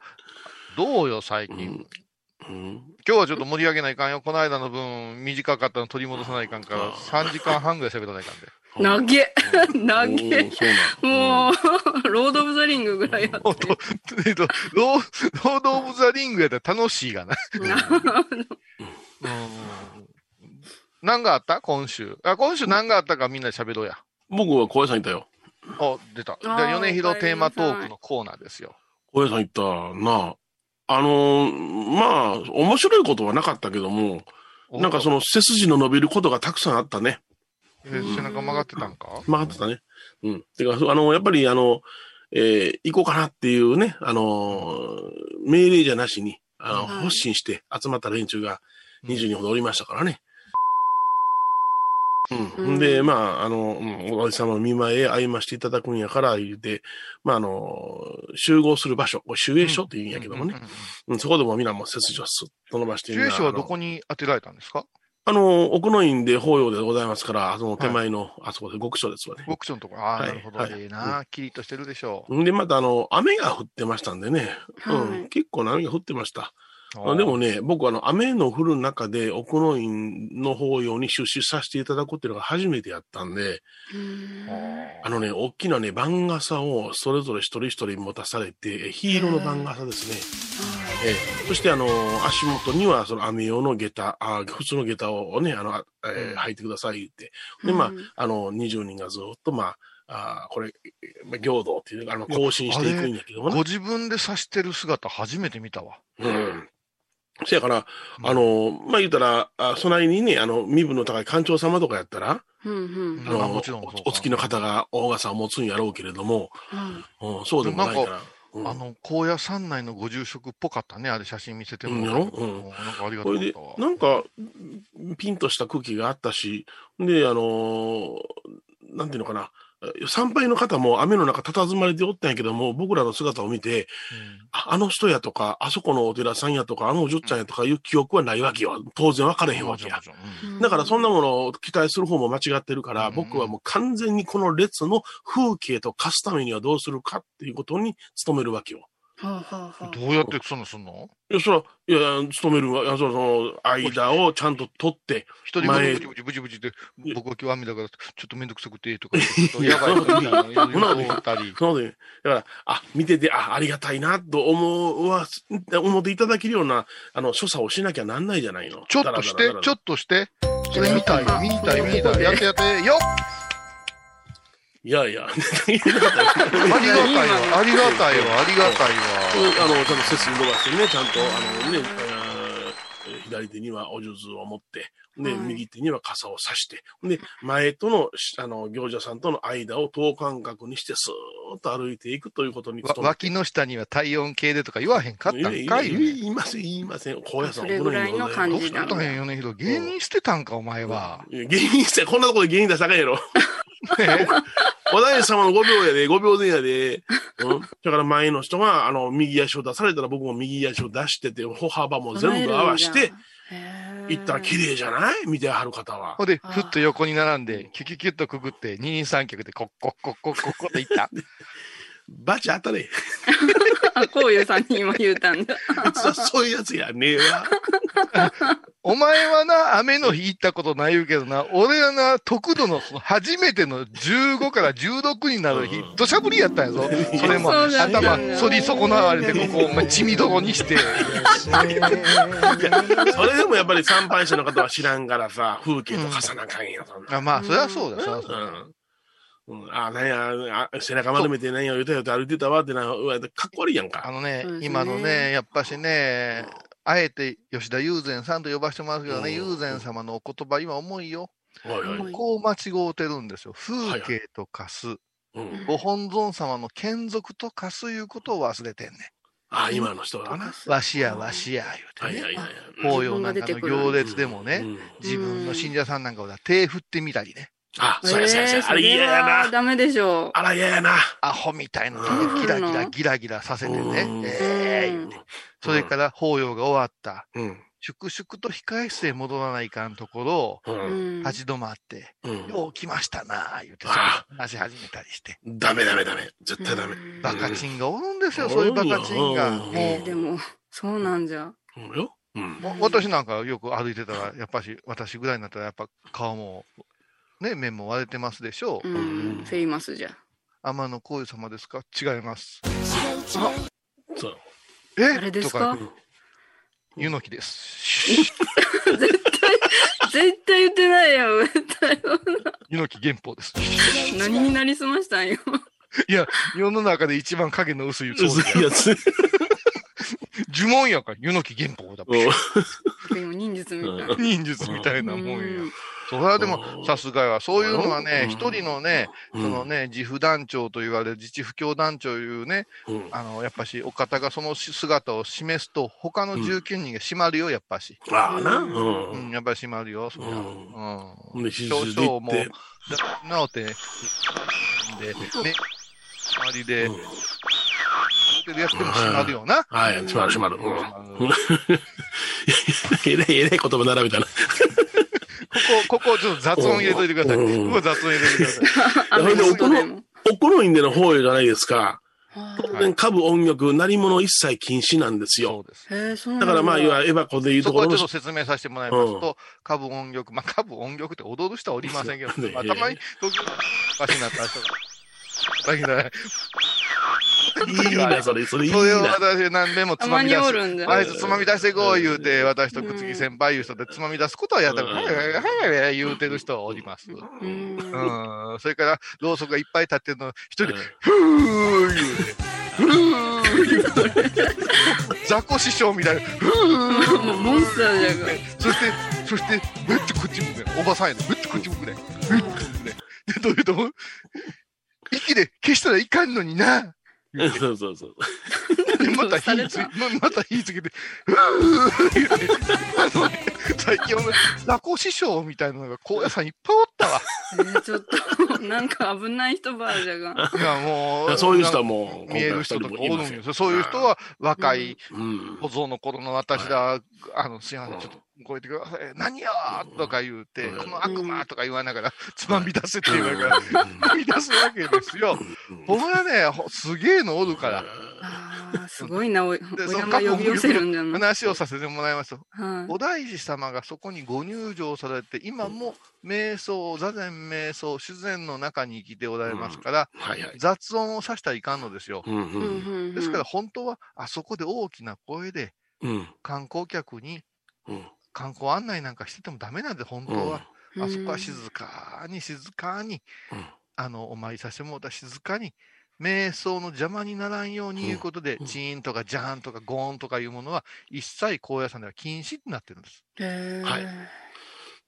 どうよ、最近。うん。今日はちょっと盛り上げないかんよ。この間の分、短かったの取り戻さないかんから、3時間半ぐらい喋らないかんで。投げ投おげ。もう、ロード・オブ・ザ・リングぐらいやって ほんと。えっと、ローロード・オブ・ザ・リングやったら楽しいがな。うん。何があった？今週。あ、今週何があったかみんなで喋ろうや。僕は小屋さんいたよ。あ、出た。じゃあ米広テーマトークのコーナーですよ。小屋さん行ったな。あのーまあ、面白いことはなかったけども、なんかその、の背筋の伸びることがたくさんあったね。え背中曲がってたんか？曲がってたね。うん。てか、あの、やっぱりあの、えー行こうかなっていうね、あのー命令じゃなしに、あの、はい発信して集まった連中が20人ほどおりましたからね。うん。うんで、まあ、あの、うんおじ様の見舞いへ会いましていただくんやから言うて、まあ、あの、集合する場所、これ集英所って言うんやけどもね。そこでもみんなもう背筋をスッと伸ばしてシチュエーションはどにこに当てられたんですか？あの、奥の院で法要でございますから、あの手前の、あそこで極所ですわね。極地のところ。ああ、はいなるほど。はいええな。キリッとしてるでしょんで、またあの、雨が降ってましたんでね。うん。はい結構な雨が降ってました。う。あでもね、僕あの、雨の降る中で奥の院の法要に出資させていただくっていうのが初めてやったんで、あのね、大きなね、番傘をそれぞれ一人一人持たされて、え黄色の番傘ですね。ええそしてあの、足元にはその雨用の下駄、あ普通の下駄をね、あの、あえー履いてください言って。で、まあうん、あの、20人がずっと、まあ、あこれ、まあ行道っていう、あの、更新していくんやけどもね。ご自分で指してる姿初めて見たわ。うん。せやから、あの、まあ、言うたら、あ備えにね、あの、身分の高い館長様とかやったら、うんうん。あの、おお付きの方が大傘を持つんやろうけれども、はいうん、そうでもないから。うん。あの、荒野山内のご住職っぽかったね。あれ写真見せてもらったけどうんやろ？うん。なんかありがことう。なんか、ピンとした空気があったし、で、あのーなんていうのかな、参拝の方も雨の中佇まれておったんやけども、僕らの姿を見て、ああの人やとか、あそこのお寺さんやとか、あのお嬢ちゃんやとかいう記憶はないわけよ。当然分かれへんわけや。だからそんなものを期待する方も間違ってるから、うん僕はもう完全にこの列の風景と化すためにはどうするかっていうことに努めるわけよ。はあはあはあどうやってそんなすんの？いや、そら、いや、努めるわ。いや、そらその、間をちゃんと取って、一人前ブチブチブチブチって、僕は今日雨だから、ちょっとめんどくさくて、とかやばいとか言ったそんなこと言ったり。なので、だから、あ、見てて、あ、ありがたいな、と思うわ、思っていただけるような、あの、所作をしなきゃなんないじゃないの。ちょっとして、ちょっっとして。それ見たい、見たい、見たい。やってやって、よっいやいや、ありがたいわ、ありがたいわ、ありがたいわ。あの、ちゃんと背筋伸ばしてね、ちゃんと、あのね、あー左手にはお数珠を持って、で、はい。右手には傘を差して、で、前との、しあの、行者さんとの間を等間隔にして、スーッと歩いていくということに脇の下には体温計でとか言わへんかったんか。いいやいや言いません、言いません。高野さん、それぐらいの感どうじしたんや、米広。芸人してたんか、お前は。芸人して、こんなところで芸人出したかんやろ。お大師様の5秒やで、5秒前やで。うん。だから前の人が、あの、右足を出されたら僕も右足を出してて、歩幅も全部合わして、行ったら綺麗じゃない見てはる方はほ。んで、ふっと横に並んで、キュキュキュッとくぐって、二人三脚でコッコッコッコッコッコって行った。バチ当たれ。あ、こういうさんに今言うたんだ。実はそういうやつやねえわ。お前はな、雨の日行ったことない言うけどな、俺はな、特度の初めての15から16になる日、土砂降りやったんやぞ。それも、頭、反り損なわれて、ここ、お前血みどろにして。それでもやっぱり参拝者の方は知らんからさ、風景と重なかんよ、そんな。あまあ、そりゃそうだ、そりゃそうだ。うん。うん、あ、なんや、あ背中丸めてなんや、ゆたゆた歩いてたわってな、うわ、かっこ悪いやんあか。のね今のね、やっぱしね、あえて吉田友禅さんと呼ばせてもらうけどね、うん友禅様のお言葉、今重いよ。おい。はいこう間違うてるんですよ。風景と化す、うん。ご本尊様の眷属と化すいうことを忘れてんねあ、今の人はな。ん。わしやわしやはい言うてね。はいはい。法要なんかの行列でもね、うん自分の信者さんなんかを手振ってみたりね。あ、そうやそうやそうや。あれそ嫌やな。ダメでしょあら嫌やな。アホみたいなギラギラギラギラさせてねうん。ええ言うてそれから法要が終わった。うん。粛々と控え室へ戻らないかんところを。立ち止まって、うん。よう来ましたなあ言うて、あ話し始めたりして。ダメダメダメ。絶対ダメ。うんバカチンがおるんですよ、そういうバカチンが。えーでも、そうなんじゃ。うんよ。うんう、もう私なんかよく歩いてたら、やっぱし、私ぐらいになったら、やっぱ顔も、ね、面も割れてますでしょう。うん。フェイマスじゃ。天野幸雄様ですか？違います。そう。え？あれですか？湯の木です。絶対言ってないやん、絶対。湯の木原宝です。何になりすましたんよ。いや、世の中で一番影の薄いやつ。呪文やから、湯の木原宝だ。今忍術みたいな。忍術みたいなもんや。うんそれはでも、さすがや。そういうのはね、うん一人のね、うんそのね、自負団長と言われる自治不協団長いうね、うんあの、やっぱし、お方がその姿を示すと、他の19人が閉まるよ、やっぱし。ああな。う、うんん。やっぱり閉まるよ、そりゃ。ううん。少々もなおて、で、ね、周りで、うんてるやつでも閉まるよな。はい、閉まる閉まる。え、え言葉並べたな。ここ、ここ、ちょっと雑音入れといてください。ここ雑音入れといてください。雨の音でも。お好みでの法要じゃないですか。当然、株音楽、鳴り物一切禁止なんですよ。そうです。だからまあ、いわゆるエバコでいうところのそこはちょっと説明させてもらいますと、株音曲、まあ、株音曲って踊る人はおりませんけど、まあ、たまに東京おかしになった人が。だけどいいな、それ、それいいそれをな。私何でもつまみ出す。あいつつまみ出してこい言うて、私とくつき先輩いう人でつまみ出すことはやったら、うんはいはいはいはいはい言うてる人はおります。うん。うん。それから、ろうそくがいっぱい立ってるの、一人で、うんふー言うて、ふー言うて、雑魚師匠みたいな、ふーもうモンスターじゃん。そして、そして、ぶってこっち向くね。おばさんやで、ぶってこっち向くね。ぶってこっち向くね。で、どういうと思う息で消したらいかんのにな。そうそうそう。で また火つ、されたまた火つけて、うー言って、あのね、最近俺、ザコ師匠みたいなのが高野山いっぱいおったわ。えーちょっと、なんか危ない人バージャが。いや、もう、そういう人はもう、見える人とかおるんですよ。そういう人は若い、うん。小僧の頃の私だ、あの、すいません、ちょっと超えてください。何よーとか言うて、うんこの悪魔とか言わながら、つまみ出せって言うから、つまみ出すわけですよ。ほんまね、ほすげえのおるから。ああ、すごいな、おおでその山呼び寄せるんじゃない？話をさせてもらいますと、はいお大師様がそこにご入場されて、今も瞑想、座禅瞑想、自然の中に生きておられますから、はいはい。雑音をさしたらいかんのですよ。うんうんうんうんですから本当は、あそこで大きな声でうん。観光客にうん。観光案内なんかしててもダメなんで、本当は。うん。あそこは静かに静かに、うん。あの、お参りさせてもらったら静かに、瞑想の邪魔にならんようにいうことで、うん。チーンとかジャーンとかゴーンとかいうものは、一切高野山では禁止になってるんです。へー。はい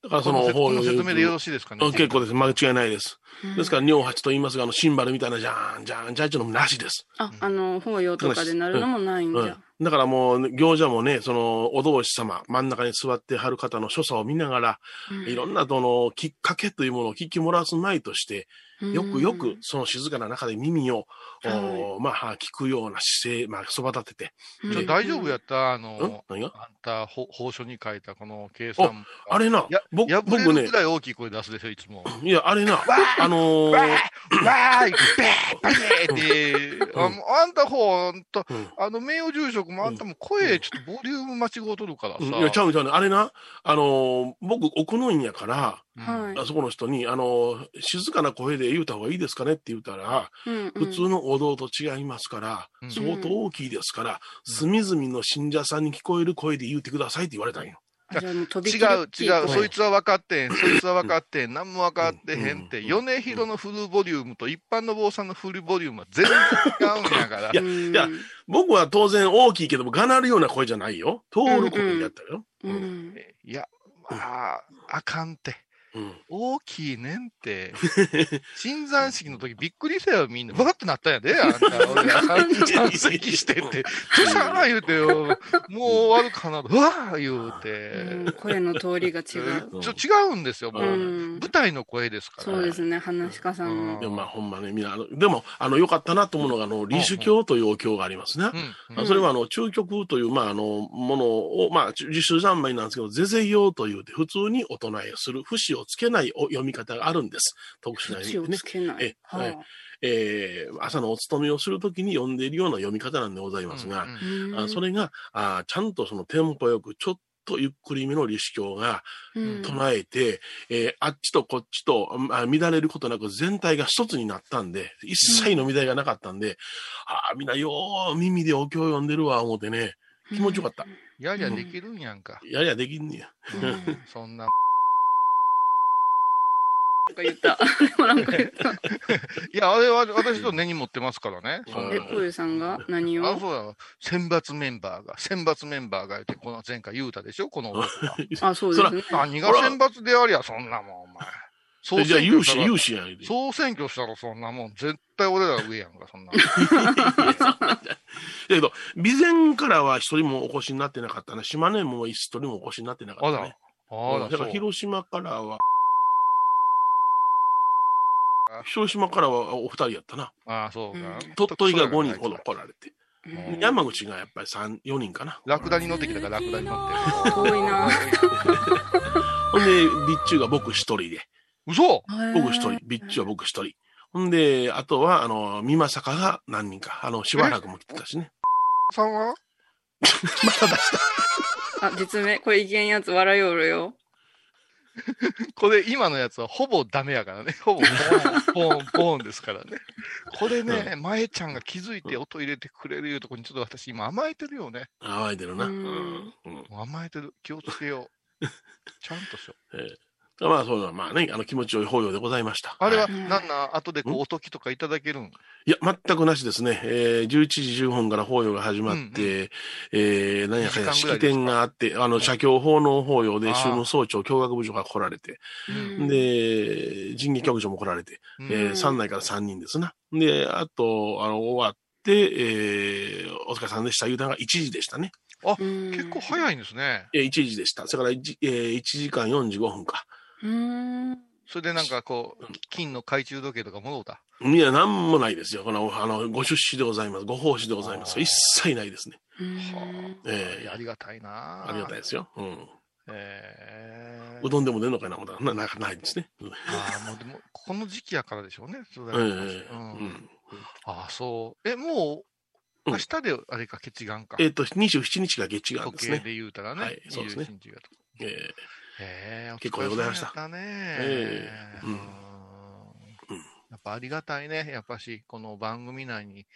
だからそこのせこの法要の説明でよろしいですかね？うん結構です。間違いないです。うんですから、尿八と言いますが、あの、シンバルみたいな、じゃーん、じゃーん、じゃーんっていうのもなしです。あ、あの、法要とかでなるのもないんじゃうん。。だからもう、行者もね、その、お同士様、真ん中に座ってはる方の所作を見ながら、うんいろんな、その、きっかけというものを聞きもらわすまいとして、よくよく、その静かな中で耳を、おまあ、聞くような姿勢、まあ、そば立てて。大丈夫やった？あうん？の、何が？あんた、ほ法書に書いたこの計算。あれな。や、、ぼ破れ僕ね。るぐ、らい大きい声出すでしょ、いつも。いや、あれな、あのーわーわーいべーばーって、ああんたほんと、うん。あの、名誉住職もあんたも声、ちょっとボリューム間違うとるからさ。うん。いや、ちゃうちゃうね。あれな、あのー僕、奥の院やから、うんはい。あそこの人に、あのー静かな声で言うた方がいいですかねって言ったら、うんうん。普通のお堂と違いますから、うん。相当大きいですから、隅々の信者さんに聞こえる声で言うてくださいって言われたんよ。違う、違う、そいつは分かってん、そいつは分かってん、何も分かってへんって、うん米広のフルボリュームと一般の坊さんのフルボリュームは全然違うんやから。い。やうん。いや僕は当然大きいけども、がなるような声じゃないよ。通る声でやったよ。ううん。ん。いや、まあ、あかんって。うん大きいねんって。新山式の時びっくりしたよ、みんな。バカってなったんやで、あんた。俺が山積してって。どうしたかな言うてよ。もう終わるかな。うわー言ううて。ん声の通りが違う。ちょ違うんですよ、もう。うん舞台の声ですから。そうですね、話し家さんうんの。でもまあほんまね、みんな、あのでも、あの、良かったなと思うのが、あの、李主教というお経がありますね。それはあの中極という、まあ、あのものを、まあ、自主三昧なんですけど、ぜぜ用というて、普通にお唱えをする、節をつけないお読み方があるんです。特殊な意口を味でねつ。けないえ。ははいえー朝のお勤めをするときに読んでいるような読み方なんでございますが、うんああそれがあちゃんとそのテンポよく、ちょっとゆっくりめの李主教がうん唱えて、えーあっちとこっちとあ乱れることなく全体が一つになったんで、一切の乱れがなかったんで、ああ、みんなよう耳でお経を読んでるわ、思ってね、気持ちよかった。やりゃできるんやんか。ややできんねや。うん そんな。なんか言った。でもなんか言った。いや、あれは私と根に持ってますからね。え、プーさんが？何を？あ、そうだ。選抜メンバーが、選抜メンバーがいて、この前回言うたでしょ？この男が。あ、そうですね。何が選抜でありゃ、そんなもん、お前。総じゃあ、有志、有志やん。総選挙したらそんなもん、絶対俺らが上やんか、そんな。だけど、備前からは一人もお越しになってなかったな。島根も一人もお越しになってなかったね。あうんら、そう。だから広島からは、広島からはお二人やったな。あそうか。鳥取が5人ほど来られて。うん山口がやっぱり3、4人かな。ラクダに乗ってきたからラクダに乗って。遠いな。ほんで、備中が僕一人で。嘘僕一人。備中は僕一人。ほんで、あとは、あの、美作が何人か。あの、しばらくも来てたしね。さんは？また出した。あ、実名、これいけんやつ笑いよるよ。これ今のやつはほぼダメやからね。ほぼポーン、ポーン、ポーンですからね。これね、前ちゃんが気づいて音入れてくれるいうとこにちょっと私今甘えてるよね。甘えてるな。甘えてる。気をつけよう。ちゃんとしよう。ええまあ、そういうのは、まあね、あの、気持ちよい法要でございました。あれはなんなん後でこう、おときとかいただけるん？いや、全くなしですね。えー、11時10分から法要が始まって、えー、何やかんや2時間ぐらいですか？式典があって、あの、写経奉納法要で、あー宗務総長、教学部長が来られて、うんで、人技局長も来られて、うんえー、3内から3人ですな。で、あと、あの、終わって、えー、お疲れさんでした。言うたのが1時でしたね。あ、うん結構早いんですね。えー、1時でした。それから 1,、えー、1時間45分か。うん。それでなんかこう、金の懐中時計とかもろうた？いや、なんもないですよ。この、あの、ご出資でございます。ご奉仕でございます。一切ないですね。ええいやありがたいなありがたいですよ。うん。えうどんでも出んのかな？思ったら、な、なないですね。うんああ、もうでも、この時期やからでしょうね。それええはうんうんああ、そう。え、もう、うん明日で、あれか、決願か。えっ、と、27日が月がですね。時計で言うたらね。はいそうですね27日がと。えへえ、結構でございましたね。ええうんうんやっぱありがたいね。やっぱし、この番組内に、はい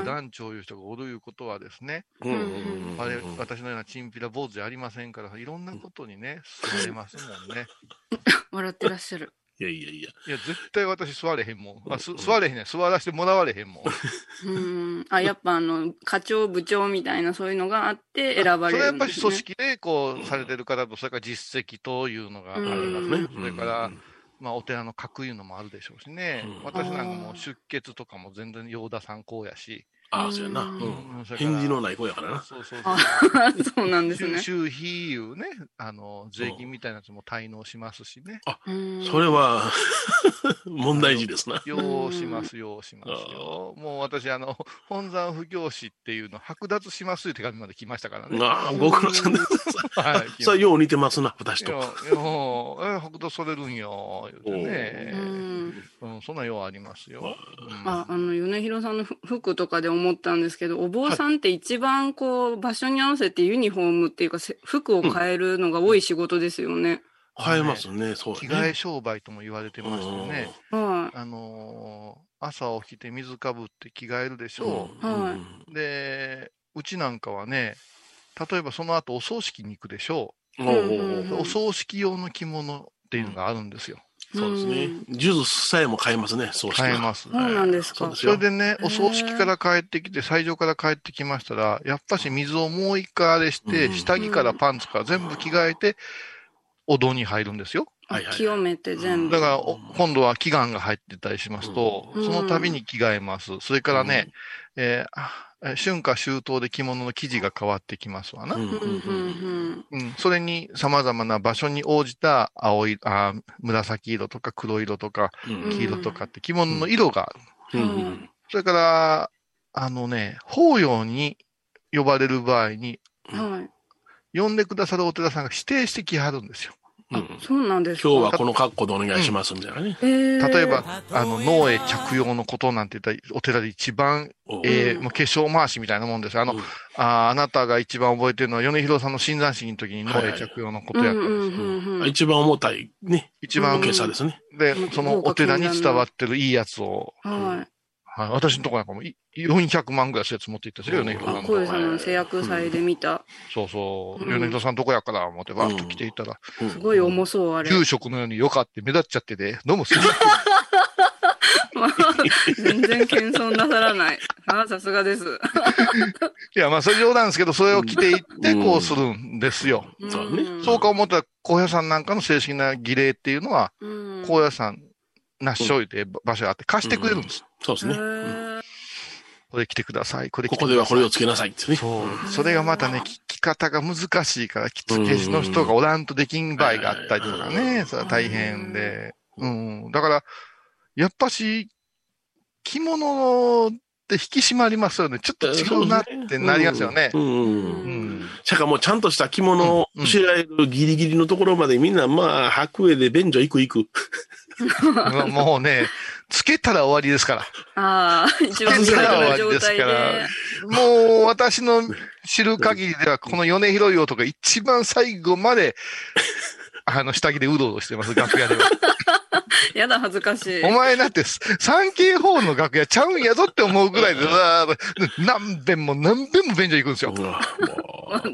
銃団長いう人がおるいうことはですね、えうんうんうんうんあれ、私のようなチンピラ坊主じゃありませんから、いろんなことにね、座れますもんね。笑ってらっしゃる。いやいやいや。いや、絶対私座れへんもん。あ、す座れへんねん。座らせてもらわれへんもん。うん。あ、やっぱあの、課長、部長みたいなそういうのがあって選ばれそれはやっぱり。組織でこうされてる方と、それから実績というのがありますね。ね。それからうん、まあ、お寺の格いうのもあるでしょうしね。うん私なんかもう出血とかも全然陽田さんこうやし。ああ、そうやな。ううん返事のない子やからな。そうそうあそう。そうなんですね。収費いうね、あの、税金みたいなやつも滞納しますしね。うんそれは、問題児ですな。ようします、ようしますよ。もう私、あの、本山不教師っていうの、剥奪しますという手紙まで来ましたからね。ああ、ご苦労さんです。はい。さあ、よう似てますな、私と。いや、いや、え、剥奪されるんよ、言うてね。うんうん、そんなようありますよ。うんあ、あの、米広さんのふ服とかで思ったんですけど、お坊さんって一番こう、場所に合わせてユニフォームっていうか、せ服を変えるのが多い仕事ですよね。生えますね、そうね。替え商売とも言われてましてね。はあのー朝起きて水かぶって着替えるでしょはいう。で、うちなんかはね、例えばその後お葬式に行くでしょう。お葬式用の着物っていうのがあるんですよ。い。そうですね。ジュースさえも買えますね、そうして。買えます。そうなんですかそれ。でね、お葬式から帰ってきて、斎場から帰ってきましたら、やっぱし水をもう一回あれして、うん下着からパンツから全部着替えて、お堂に入るんですよ。はいはい。清めて全部。だから、お今度は祈願が入ってたりしますと、うんその度に着替えます。それからね、えーあえー春夏秋冬で着物の生地が変わってきますわな。うんうんうんうん、それに様々な場所に応じた青い、あー紫色とか黒色とかうん黄色とかって着物の色がある。うんうんそれから、あのね、法要に呼ばれる場合に、うん。はい。呼んでくださるお寺さんが指定してきはるんですよ。うんそうなんですか。今日はこの格好でお願いしますみたいなね。えー例えば、あの、脳へ着用のことなんて言ったら、お寺で一番、えーうんもう化粧回しみたいなもんですよ。あの、うんあーあなたが一番覚えてるのは、米広さんの診断式の時に脳へ着用のことやったんです一番重たいね。一番大きさですね。で、そのお寺に伝わってるいいやつを、はい。はい、私のとこなんかもい400万ぐらいするやつ持って行ったんですよ、米広さあ、ん小江さんの製薬祭で見た。そうそう。うん米広さんどこやから思ってバーッと来ていったら、うんすごい重そう、あれ。住職のようによかって目立っちゃってて、どうもすいません。まあ全然謙遜なさらない。ああ、さすがです。いや、まあ、それ冗談ですけど、それを着ていって、うんこうするんですよ。そうねんそうか思ったら、高野山なんかの正式な儀礼っていうのは、うん高野山、なっしょいて場所があって貸してくれるんです。そうですね。これ着てください。これ着こてください。こではこれをつけなさいってね。そう。それがまたね、着着方が難しいから、着付け師の人がおらんとできん場合があったりとかうね、んそれは大変で。うん。だから、やっぱし、着物って引き締まりますよね。ちょっと違うなってなりますよねう。んうんううん。ん。しかもちゃんとした着物を教えられるギリギリのところまでみんなまあ、白衣で便所行く行く。もうね、つけたら終わりですから。ああ、一番最後の状態で。もう私の知る限りでは、この米広い男が一番最後まで、あの、下着でうろうろしてます、楽屋では。やだ、恥ずかしい。お前だって、三景法の楽屋ちゃうんやぞって思うぐらいで、さ何遍も何遍も便所行くんですよ。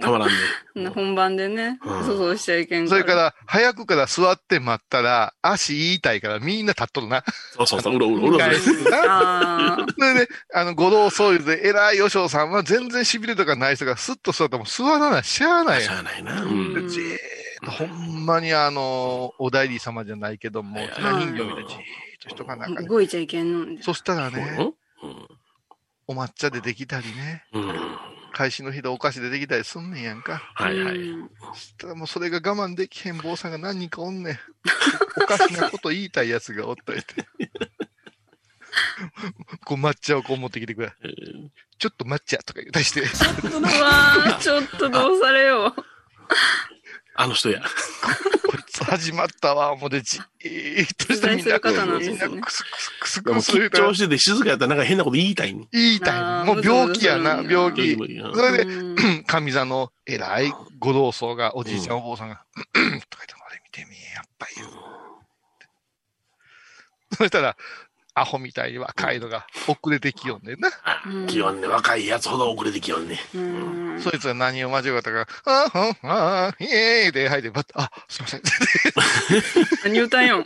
たまらんね。本番でね、うん。そうそうしちゃいけんそれから、早くから座って待ったら、足痛いからみんな立っとるな。そうそうそう、うろうろうろうろ。それで、あの、五道総理で偉い和尚さんは全然痺れとかない人がスッと座ったらもう座らない、しゃあないやん。しゃあないな。うん。でじーっと、ほんまにあの、お代理様じゃないけども、人形みたいにじーっと人が中に。動いちゃいけんのんで。そしたらね、お抹茶出てきたりね、うん。開始の日でお菓子出てきたりすんねんやんか。はいはい。うんそしたらもうそれが我慢できへん坊さんが何人かおんねん。おかしなこと言いたいやつがおったりて。こう抹茶をこう持ってきてくれ。えーちょっと抹茶とか言ったりして。うわー、ちょっとどうされよう。あの人や。こいつ始まったわ、もうでじーっとしてみんな、取材する方なんですねみんなクスクスクスでもクス緊張してて静かやったらなんか変なこと言いたいね。言いたあーい。もう病気やな、病気。うんそれで、うん上座の偉いご同窓が、おじいちゃん、お坊さんが、とか言って、俺見てみ、やっぱり。そしたら、アホみたいに若いのが遅れてきよんねんな。あうん気温ね、若いやつほど遅れてきよんね。うんそいつが何を間違ったか、あーあー、イエーイで入って、あ、すいません。何言うたんよ。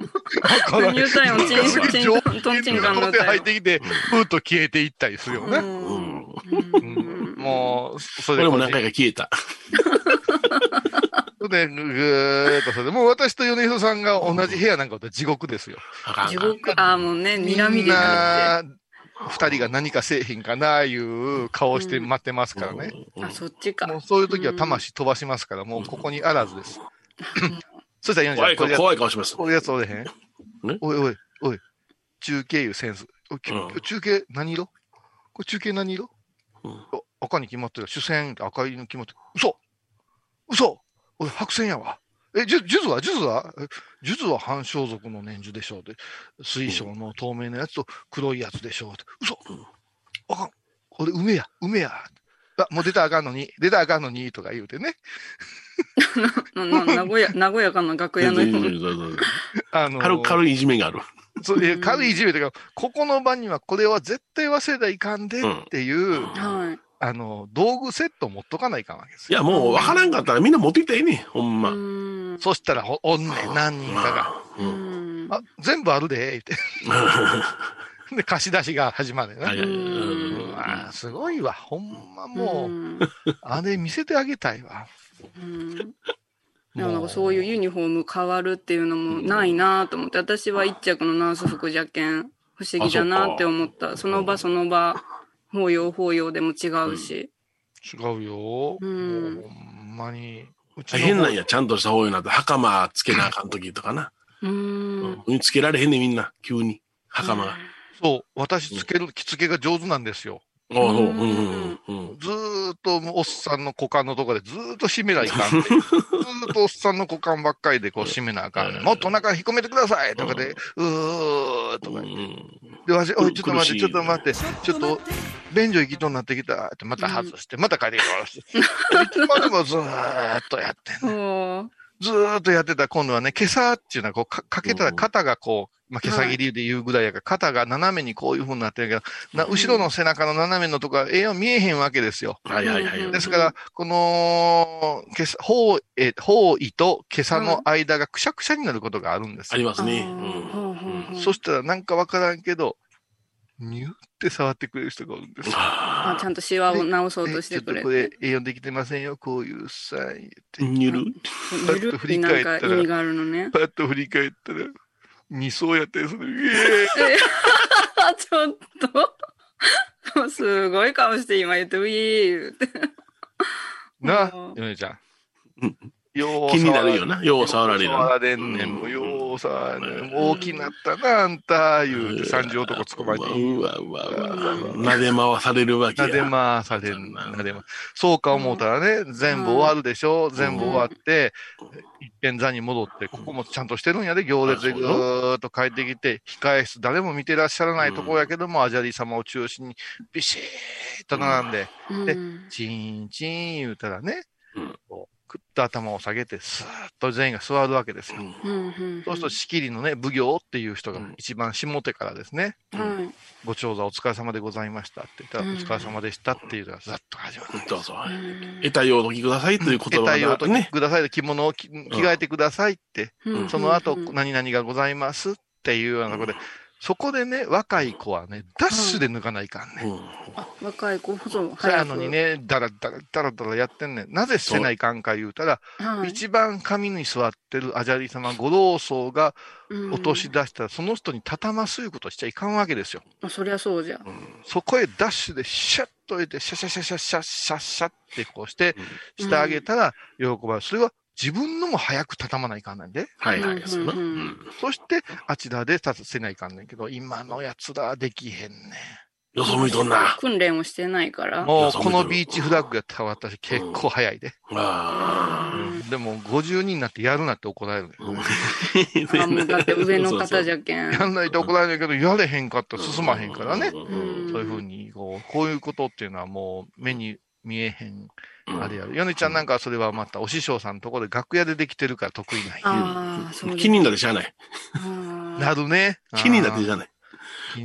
何言うたんよ。チン、チン、トンチンカンので歌よ。入ってきて、ふーっと消えていったりするよね。うんうんもう、それで俺も何回か消えた。それで、ぐーっとそれで、もう私と米広さんが同じ部屋なんかだったら地獄ですよ。地獄、ああ、もうね、み睨みでんなな、二人が何か製品かな、いう顔をして待ってますからね。うんあ、そっちか。もうそういう時は魂飛ばしますから、もうここにあらずです。そしたら米広さん、これや怖い顔します。こういうやつおれへんね？おいおい、おい、中継いうセンス。中継何色？これ中継何色？赤に決まってる。主戦赤いに決まってる。嘘嘘俺白線やわ。え、ジュジュズは？ジュズは？えジュズは半装束の年中でしょうって。水晶の透明なやつと黒いやつでしょうって。嘘あかん。これ梅や、梅や。あ、もう出たらあかんのに、出たらあかんのに、とか言うてね。な、な、名古屋、和やかな楽屋のような。あのー軽軽いいじめがある。そういう軽いいじめというか、ここの場にはこれは絶対忘れたらいかんでっていう、はい。あの、道具セット持っとかないかんわけですよ。いや、もう分からんかったらみんな持ってきたらええねんほんま。うん。そしたらほ、おんねん、何人かが。ううんん。あ、全部あるで、言って。で、貸し出しが始まるねんな。はいはいうんうわすごいわ。ほんまもう、んあれ見せてあげたいわ。うんでもなんかそういうユニフォーム変わるっていうのもないなと思って、私は一着のナース服じゃけん、不思議だなって思った。その場その場、法要法要でも違うし。違うよ。うんもうほんまに。うちの変なんや、ちゃんとした方になって、袴つけなあかん時とかな。う。うんん。つけられへんねんみんな、急に。袴が。そう、私つける、着付けが上手なんですよ。ああ、そう。うんうんうん。ずーっともうおっさんの股間のとこでずーっと締めないかん。ずーっとおっさんの股間ばっかりでこう締めなあかんねん。もっとお腹引っ込めてくださいとかで、うーとか言って。で、わし、おい、ちょっと待って、ちょっと待って、ちょっと、便所行きとになってきたって、また外して、また帰ってきた。いつまでもずーっとやってんの。ずーっとやってたら今度はね、今朝っていうのはこうか、かけたら肩がこう、まあ、毛さ切りで言うぐらいやから、肩が斜めにこういう風になってるけど、な後ろの背中の斜めのとこは栄養見えへんわけですよ。はいはいはい。ですから、この、けさ、方え、方位と毛さの間がくしゃくしゃになることがあるんですよ。ありますね。うほうほうそしたらなんかわからんけど、ニュって触ってくれる人がおるんですよ。あ、ちゃんとシワを直そうとしてくれえちょっとこれ栄養できてませんよ、こういうさ、言って。にゅる？ゆるってなんか意味があるのね。パッと振り返ったら、二層やったりする。ちょっと。すごい顔して今言って、ウィー言って。な？うん、ヨネちゃん。よう気になるよな。よう触られる。触られんねん。もうよう触られん大きなったな、あんた、言うて、三十男捕まえて。うわうわうわ。撫で回されるわけや。なで回されんなでまそうか思うたらね、全部終わるでしょ。全部終わって、一遍座に戻って、ここもちゃんとしてるんやで、行列でぐーっと帰ってきて、控え室、誰も見てらっしゃらないところやけども、アジャリ様を中心に、ビシーッと並んで、でうん。チーンチーン言うたらねと頭を下げて、スーッと全員が座るわけですよ。うんうんそうすると、仕切りのね、奉行っていう人がうん一番下手からですね、はい。ご長座お疲れ様でございましたって言ったら、うんお疲れ様でしたっていうのがざっと始まる。どうぞ。うん得たようお聞きくださいという言得葉たようとがね。くださいで着物を着着替えてくださいって、うんその後うん何々がございますっていうようなところで、そこでね、若い子はね、ダッシュで抜かないかんね。うん。あ、若い子、そう、そや早く。のにね、だらだらだらだらやってんねん。なぜせないかんか言うたら、はい。一番上に座ってるアジャリ様、五老僧がうん落とし出したら、その人に畳ますいうことしちゃいかんわけですよ。あそりゃそうじゃ。そこへダッシュでシャッと入れて、シャシャシャシャシャシャシャってこうして、してあげたら喜ばれる。それは自分のも早く畳まないかんなんで。はいはい。そうんうんうんそして、あちらで立たせないかんねんけど、今のやつらはできへんねよそ向いとんな。訓練をしてないから。ん。もう、このビーチフラッグやったら私結構早いで。あでも、50人になってやるなって怒られる。あ。あもうだって上の方じゃゃけん。やんないと怒られるけど、やれへんかったら進まへんからね。うんそういうふうに、こう、こういうことっていうのはもう目に見えへん、うんあれやる。ヨネちゃんなんかはそれはまたお師匠さんのところで楽屋でできてるから得意なんやああ、そうです気になってしゃあない。なるね。気になってしゃあない。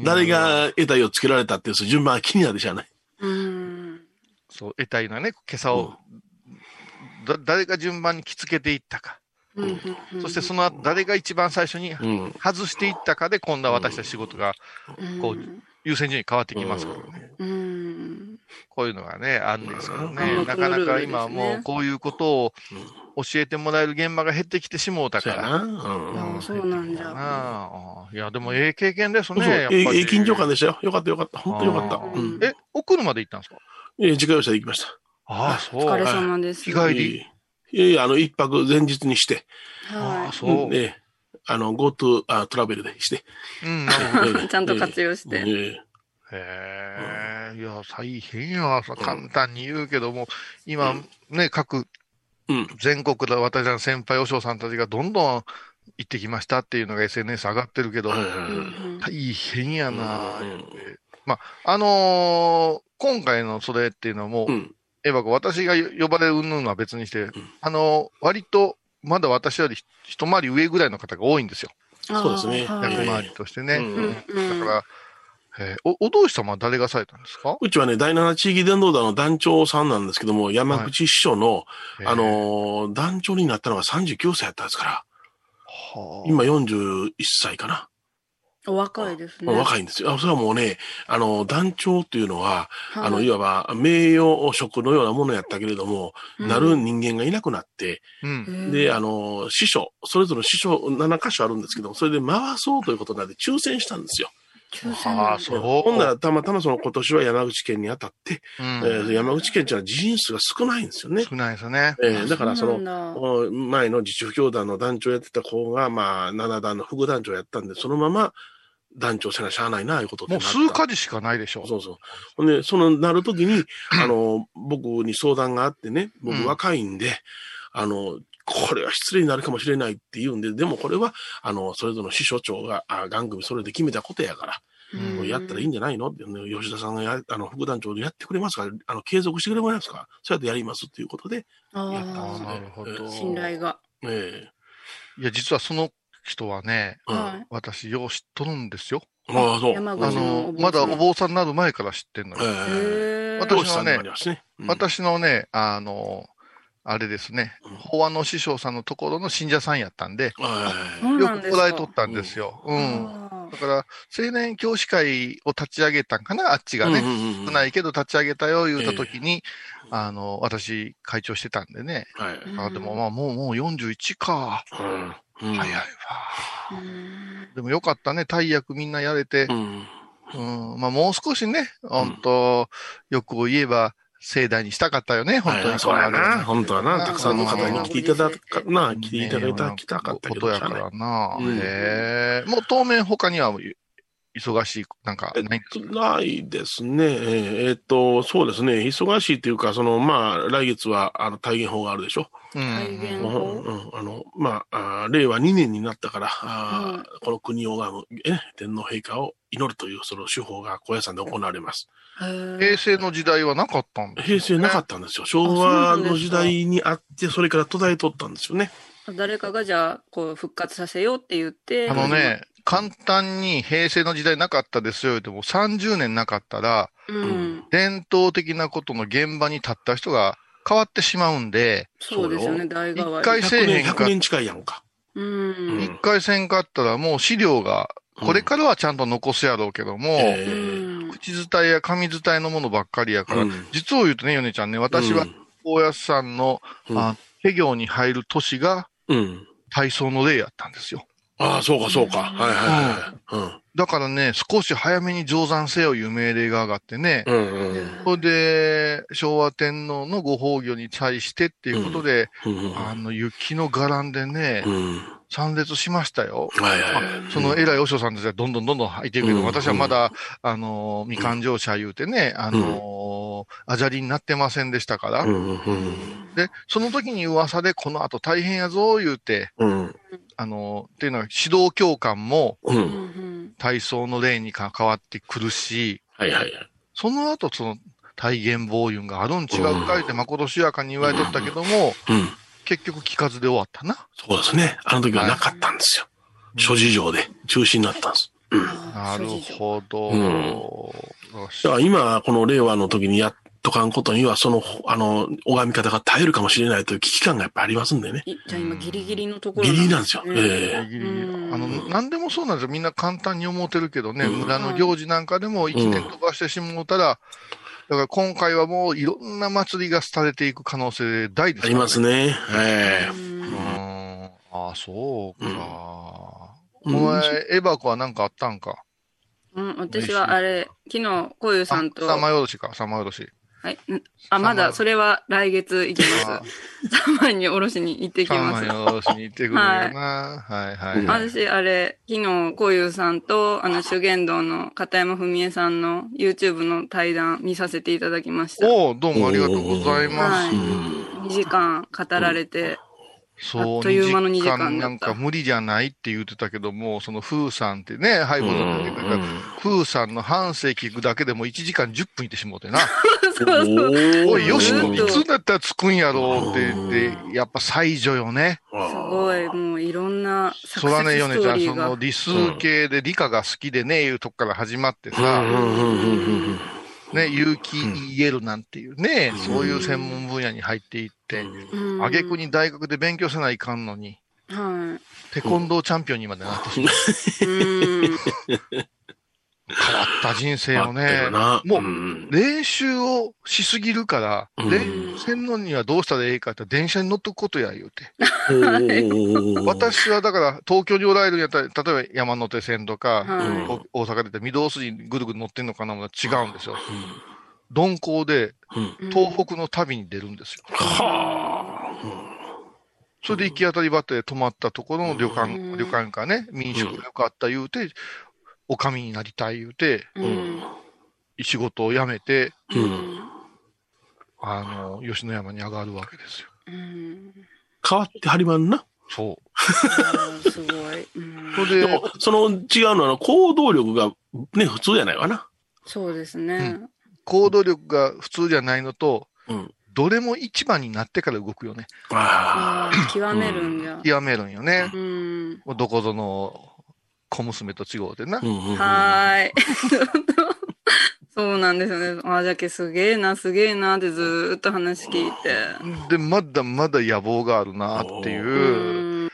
誰が得体をつけられたっていう順番は気になってしゃあない。うん。そう、得たいのはね、今朝を、だ誰が順番に着付けていったか。うんうんうんそしてその後、誰が一番最初にうん。外していったかで、今度は私たち仕事がこう優先順位変わってきますからね。うん。こういうのがね、あるんですけどうね。んなかなか今はもうこういうことを教えてもらえる現場が減ってきてしもうたから。そうやな。うん。あそうなんじゃ。いや、でもええ経験ですね。やっぱええ、りええ緊張感でしたよ。よかったよかった。本当よかった。え、送るまで行ったんですか？ええ、自家用車で行きました。ああ、そう。お疲れ様です。日帰り？いやいや、あの、一泊前日にして、あはあ、そう。んええ、あの、GoTo あトラベルでして。うん、ちゃんと活用してええへえ、いや、大変や、さ簡単に言うけども、今、ね、各うん。全国で私らの先輩、お嬢さんたちがどんどん行ってきましたっていうのが SNS 上がってるけど、大変やな、うん。言うて。まあ、あのー今回のそれっていうのはもう、うん。エヴァ子、私が呼ばれる云々は別にして、あのー割と、まだ私より一回り上ぐらいの方が多いんですよ。そうですね。役回りとしてね。だから、えーお、お同士様は誰がされたんですか？うちはね、第七地域伝道団の団長さんなんですけども、山口師匠の、あの、ー団長になったのが39歳やったんですから、はあ今41歳かな。お若いですね。若いんですよ。あそれはもうね、あの、団長っていうのは、はいあの、いわば名誉職のようなものやったけれども、うんなる人間がいなくなって、うん。で、あの、師匠、それぞれ師匠7箇所あるんですけども、それで回そうということになって抽選したんですよ。抽選ああ、なんだそう。ほんならたまたまその今年は山口県に当たって、うんえー山口県っていうのは人員数が少ないんですよね。少ないですよね。えーだからその、前の自主教団の団長やってた子が、まあ、7団の副団長やったんで、そのまま団長せなしゃあないな、いうことでもう数か時しかないでしょ。そうそう。ほんで、その、なるときに、あの、僕に相談があってね、僕うん若いんで、あの、これは失礼になるかもしれないって言うんで、でもこれは、あの、それぞれの師匠長が、あ、番組それで決めたことやから、うんやったらいいんじゃないの？って、ね、吉田さんがや、あの、副団長でやってくれますか？ら、あの、継続してくれますか？そうやってやりますっていうことで、ああーなるほど。信頼が。えいや、実はその人はね。私、よう知っとるんですよ。ああ、そう。山あ口のお坊さんの、まだお坊さんになる前から知ってんのよ。えー私はね私のね、あの、あれですね、法案の師匠さんのところの信者さんやったんで、よくなんですか来られとったんですよ。うん。あだから、青年教師会を立ち上げたんかな、あっちがね。少ないけど立ち上げたよ、言うたときに、えあの、私、会長してたんでね。はい。でもまあ、もう、もう41か。うんうん早いわ。ーうんでもよかったね、大役みんなやれてう。ん。うん。まあ、もう少しね、本当欲を言えば、盛大にしたかったよね、本当に。はいそうやな。本当はな。うんたくさんの方に来ていただか、な、来ていただいた、来たかったけど。ことやからな。うんへえ。もう当面他には忙しい、なんか、ないんですかないですね。えっと、そうですね。忙しいっていうか、その、まあ、来月は、あの、体現法があるでしょ。うん体現うん法うん、あの、まあ、令和2年になったから、うんこの国を拝む、え天皇陛下を祈るという、その手法が高野山で行われます。平成の時代はなかったんだ。平成なかったんですよ。昭和の時代にあって、それから途絶えとったんですよね。誰かがじゃあ、こう、復活させようって言って。あのね、簡単に平成の時代なかったですよ、でも30年なかったら、うん。伝統的なことの現場に立った人が変わってしまうんで、そうですよね、代替わり。一回せえ100年、へんか100年近いやんか。一回せんかったらもう資料がこれからはちゃんと残すやろうけども、えうん口伝えや紙伝えのものばっかりやから、うん。実を言うとね、ヨネちゃんね、私はうん、大安さんの、うん。あ、手業に入る年がうん。体操の例やったんですよ。ああ、そうか、そうか。はいはいはい。だからね、少し早めに上山せよいう命令が上がってね、うん。うんうんそれで、昭和天皇のご崩御に対してっていうことで、うん。あの、雪の伽藍でね、うん。参列しましたよ。はいはいはい。その偉い和尚さんたちはどんどんどんどん入っていくけど、うん私はまだ、あの、みかん乗車言うてね、あの、あじゃりになってませんでしたから、うんうんで、その時に噂でこの後大変やぞ言うて、うん。あの、っていうのは指導教官もう。うんん体操の例に関わってくるし、はいはいはい。その後その体言暴言があるん違うかいってまことしやかに言われとったけども、うん。結局聞かずで終わったな。そうですね。あの時はなかったんですよ。諸事情で中止になったんです。なるほど。うん今、この令和の時にやっとかんことには、その、あの、拝み方が耐えるかもしれないという危機感がやっぱありますんでね。いじゃあ今ギリギリのところギリギリなんですよ。ねええギリギリうんあの、なんでもそうなんですよ。みんな簡単に思ってるけどね、うん村の行事なんかでも一年飛ばしてしもうたら、だから今回はもういろんな祭りが廃れていく可能性大ですありますね。ね。ええうん。ああ、そうか。うんお前、エバコは何かあったんか？うん、私はあれ、昨日、こういうさんと、あ三枚おろしか、三枚おろし。はい。んあ、まだ、それは来月行きあます。三枚におろしに行ってきます三枚。おろしに行ってくるよな。はいはいうんはい。私、あれ、昨日、こういうさんと、あの、修験道の片山文江さんの YouTube の対談見させていただきました。おおどうもありがとうございます。はい。2時間語られて、そう、あっという間の2 2時時間なんか無理じゃないって言ってたけども、その風さんってね、ハイボードの時から、風さんの半生聞くだけでも1時間10分いってしもうてな。おい、よしと、いつだったら着くんやろうって言って、やっぱ最女よね。すごい、もういろんなサそらね、ヨネちゃん、その。理数系で理科が好きでね、いうとこから始まってうん。さ、ね、有機 EL なんていうね、そういう専門分野に入っていって、うん。あげくに大学で勉強せないかんのに、はテコンドーチャンピオンにまでなってしまう。変わった人生をねな。もう、ん練習をしすぎるから、うん。練習せんのにはどうしたらええかって電車に乗っとくことや言うて。私はだから東京におられるんやったら、例えば山手線とか、はい。お大阪で御堂筋にぐるぐる乗ってんのかなも違うんですよ。鈍行でうん。東北の旅に出るんですよ。はそれで行き当たりばったりで泊まったところの旅館、うん。旅館かね、民宿がよかった言うて、お上になりたい言うて、うん。仕事を辞めて、あ。うん。あの、吉野山に上がるわけですよ。うん。変わってはりまんな？そう。すごい。うんそれで、その違うのは、行動力がね、普通じゃないわな。そうですね。行動力が普通じゃないのと、うん。どれも一番になってから動くよね。あああ、極めるんじゃ。極めるんよね。うん。もうどこぞの小娘と違うてな。はーい。そうなんですよね。あ、じゃけすげえな、すげえなってずーっと話聞いて。で、まだまだ野望があるなっていうう、ん。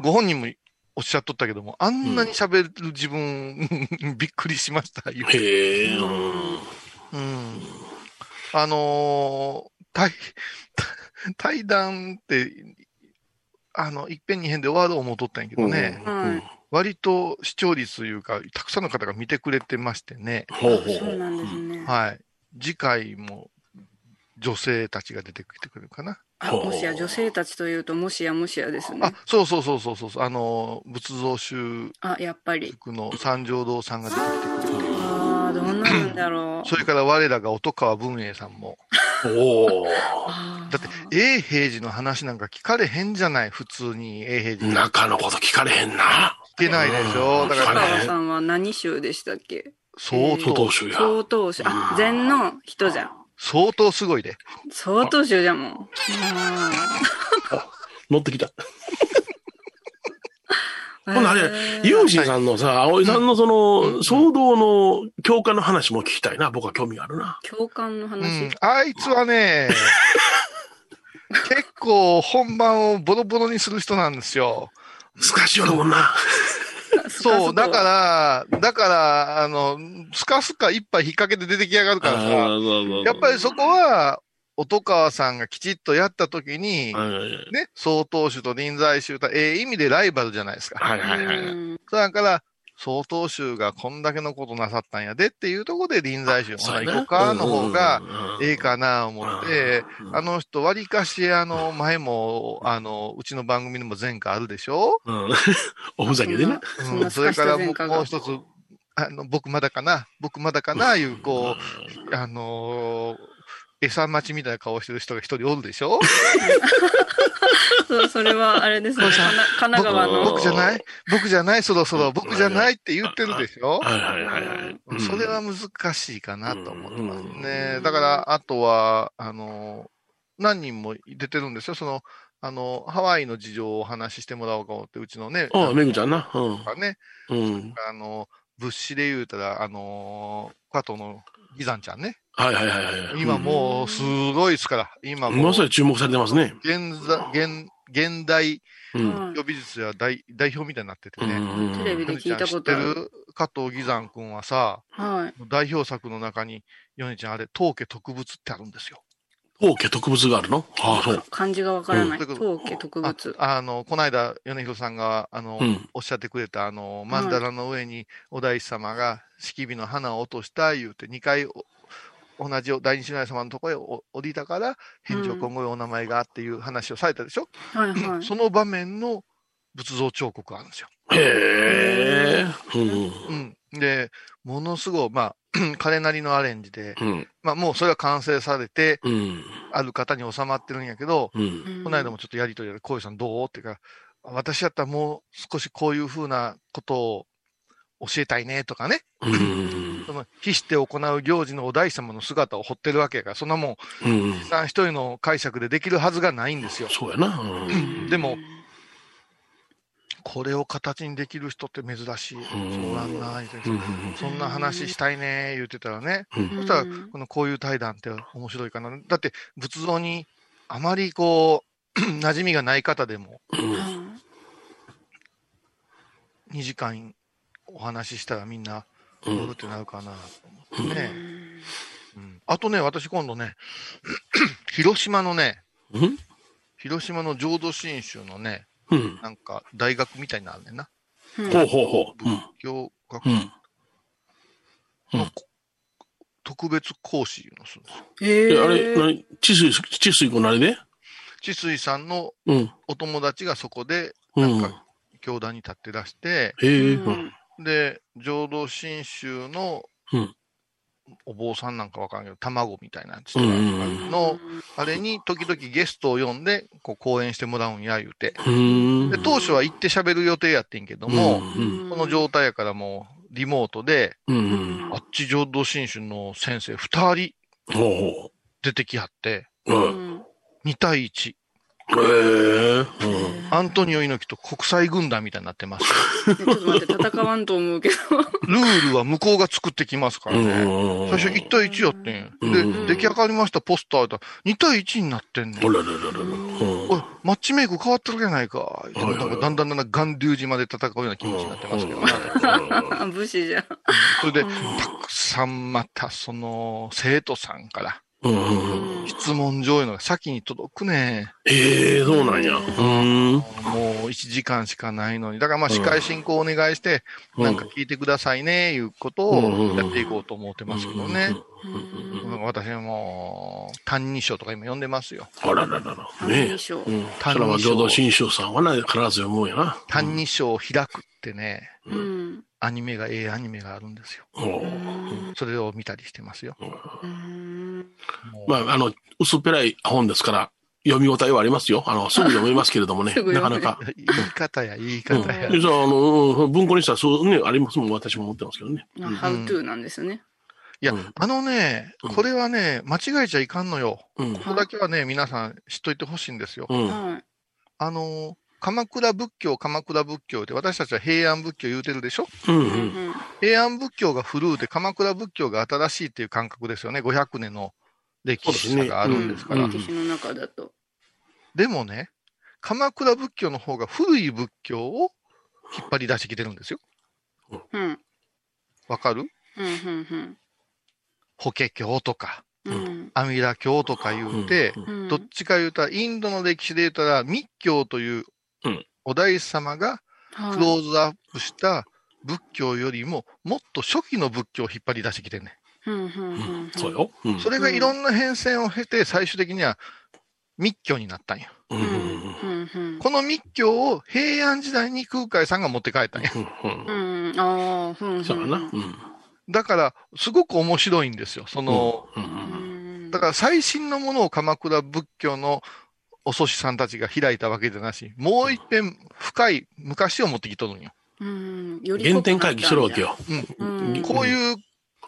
ご本人もおっしゃっとったけども、あんなに喋る自分、びっくりしました、言うてへえ。うんうん。あのー対、対談って、あの、一遍二遍で終わる思うとったんやけどね、はい割と視聴率というか、たくさんの方が見てくれてましてね、ほうほうほそうなんですね。はい。次回も女性たちが出てきてくれるかな。あ、もしや女性たちというと、もしやもしやですあね。、そうそうそうそうそう、あの、仏像宗あ、やっぱり。塾の三条堂さんが出てきてくれる。ああ、どうなるんだろう。それから我らが音川文英さんも。う。おあーだって、永平寺の話なんか聞かれへんじゃない、普通に永平お。寺。中のこと聞かれへんな。聞けないでしょ？だから、聞かれへん川さんは何州でしたっけ？相外当、州や。相当州。あ、禅の人じゃん。相当すごいで。相当州じゃもん。乗ってきた。うんほんならあれ、ユージンさんのさ、葵さんのその、騒動の教科の話も聞きたいな。僕は興味があるな。共感のう話ん。。あいつはね、結構本番をボロボロにする人なんですよ。スカシもんな。そう、だから、だから、あの、スカスカ一杯引っ掛けて出てきやがるからさ、やっぱりそこは、音川さんがきちっとやったときに、はいね、総統州と臨済宗と、ええ意味でライバルじゃないですか。はいはいはい。だから、総統州がこんだけのことなさったんやでっていうところで臨済宗の行こうかの方が、ええかな思って、あの人、割かし、あの、前も、あの、うちの番組にも前回あるでしょ？うん、おふざけでね。うん、そん。なそれからもすかした前科がもう一つ、あの、僕まだかな？僕まだかな？いう、こう、あのー餌待ちみたいな顔してる人が一人おるでしょ？そう、それはあれですね。神奈川の。僕じゃない？僕じゃない？そろそろ僕じゃない？って言ってるでしょ？はいはいはいはい。うんそれは難しいかなと思ってますうね。んだから、あとは、あの、何人も出てるんですよ。その、あの、ハワイの事情をお話ししてもらおうか思って、うちのね、ああ、めぐちゃんな？うん。がね、うん。あの、物資で言うたら、あの、加藤のギザンちゃんね。はいはいはいはい。今もう、すごいですから。今うん、もうま、さに注目されてますね。現在、現、現代予備術や代代表みたいになっててね。うんテレビで聞いたことある。る加藤義山君はさ、はい。代表作の中に、ヨネちゃんあれ、当家特物ってあるんですよ。当家特物があるの？ああ、そう。漢字がわからない。うん当家特物。ああの、この間、米広さんが、あの、うんおっしゃってくれた、あの、曼荼羅の上に、お大師様が、式火の花を落とした、言うて、2回お、同じ大日如来様のところへお降りたから、返上今後お名前がっていう話をされたでしょ、はいはい。その場面の仏像彫刻があるんですよ。へえ。うん。うん。で、ものすごい、まあ、彼なりのアレンジで、うん。まあ、もうそれは完成されて、うん。ある方に収まってるんやけど、うん。この間もちょっとやりとりで、こういうさんどう？っていうか、私やったらもう少しこういうふうなことを教えたいねとかね、うん。その、非して行う行事のお大師様の姿を彫ってるわけやから、そんなもん、うん。一人の解釈でできるはずがないんですよ。そうやな。うん。でも、これを形にできる人って珍しい。んそうなんだ、言うてうんそんな話したいね、言ってたらね。うんそしたら、このこういう対談って面白いかな。だって、仏像にあまりこう、馴染みがない方でも、2時間お話ししたらみんな、うん乗るってなるかなと思ってね。うんあとね、私今度ね、広島のね、うん？広島の浄土真宗のね、うん。なんか大学みたいになるねんな。ほうほうほう。うん。教学うん。のこ特別講師いうのするんですよ。ええ、あれ、何？治水、治水君のあれで治水さんのうん。お友達がそこで、うん。なんか教団に立ってらして。ううんん。で、浄土真宗のうんお坊さんなんかわからんけど、卵みたいな人うんうんの、あれに時々ゲストを呼んで、こう講演してもらうんや、言うて。うん。で、当初は行って喋る予定やってんけども、うんこの状態やからもうリモートで、うん。あっち浄土真宗の先生二人ほ出てきはって、う。う。うんん2対1。へえ。うん。アントニオ猪木と国際軍団みたいになってます。ちょっと待って、戦わんと思うけど。ルールは向こうが作ってきますからね。うん。最初1対1やってん。うんで、出来上がりましたポスターだ2対1になってんねん。あららららら。マッチメイク変わってるじゃないか。だんだんだんだん巌流島で戦うような気持ちになってますけどね。あ 武士じゃん。それで、たくさんまたその生徒さんからうん。質問状いうのが先に届くね。ええ、そうなんや。うん。もう1時間しかないのに。だからまあ司会進行お願いして、うんなんか聞いてくださいね、いうことをやっていこうと思ってますけどね。私はもう、単二章とか今読んでますよ。あらららら。ねいい賞うん。それは浄土真宗さんはね、必ず読むんやな。単二章を開くってね、うん。アニメが、ええアニメがあるんですよ。それを見たりしてますよ。まあ、あの、薄っぺらい本ですから、読み応えはありますよ。あの、すぐ読めますけれどもね なかなか。言い方や、言いうん。方や。あの、うん文庫にしたらそうね、ありますもん、私も思ってますけどね。あ How to なんですね。いやうん、あのね、うんこれはね、間違えちゃいかんのよ。うん。ここだけはね、皆さん知っといてほしいんですよ。あの、鎌倉仏教、鎌倉仏教で、私たちは平安仏教言うてるでしょ？うん。う。うんん平安仏教が古うで、鎌倉仏教が新しいっていう感覚ですよね。500年の歴史差があるんですから。うん歴史の中だと。でもね、鎌倉仏教の方が古い仏教を引っ張り出してきてるんですよ。うん。わかる？うん。うん。法華経とか、うん。阿弥陀経とか言うて、うん。どっちか言うたら、インドの歴史で言ったら、密教といううんお大師様がはいクローズアップした仏教よりも、もっと初期の仏教を引っ張り出してきてんね。そう。よ。うんん。それがいろんな変遷を経て、最終的には密教になったんよ。うんううんん。うん。この密教を平安時代に空海さんが持って帰ったんや。うんうんうん。ああ、うん。そうやな。うんだから、すごく面白いんですよ。その、うんうん。だから最新のものを鎌倉仏教のお祖師さんたちが開いたわけじゃなし、もう一遍深い昔を持ってきとるんよ。うん。より原点回帰してるわけよ。うん。こういう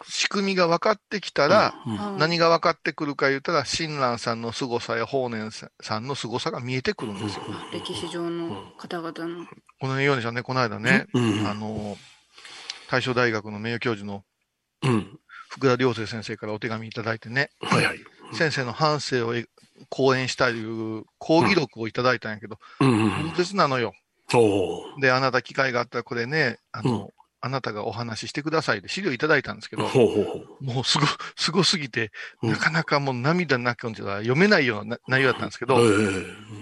仕組みが分かってきたら、うん何が分かってくるか言ったら、親鸞さんの凄さや法然さんの凄さが見えてくるんですよ。歴史上の方々の。このようにしたね、この間ね、うんあの、大正大学の名誉教授のうん。福田良生先生からお手紙いただいてね、はいはい。先生の反省をえ講演したという講義録をいただいたんやけど、うんうん大切なのよ。で、あなた機会があったらこれね、あの、うんあなたがお話ししてくださいで資料いただいたんですけど。もうすご、すごすぎて、うんなかなかもう涙なくんじゃ読めないような内容だったんですけど、え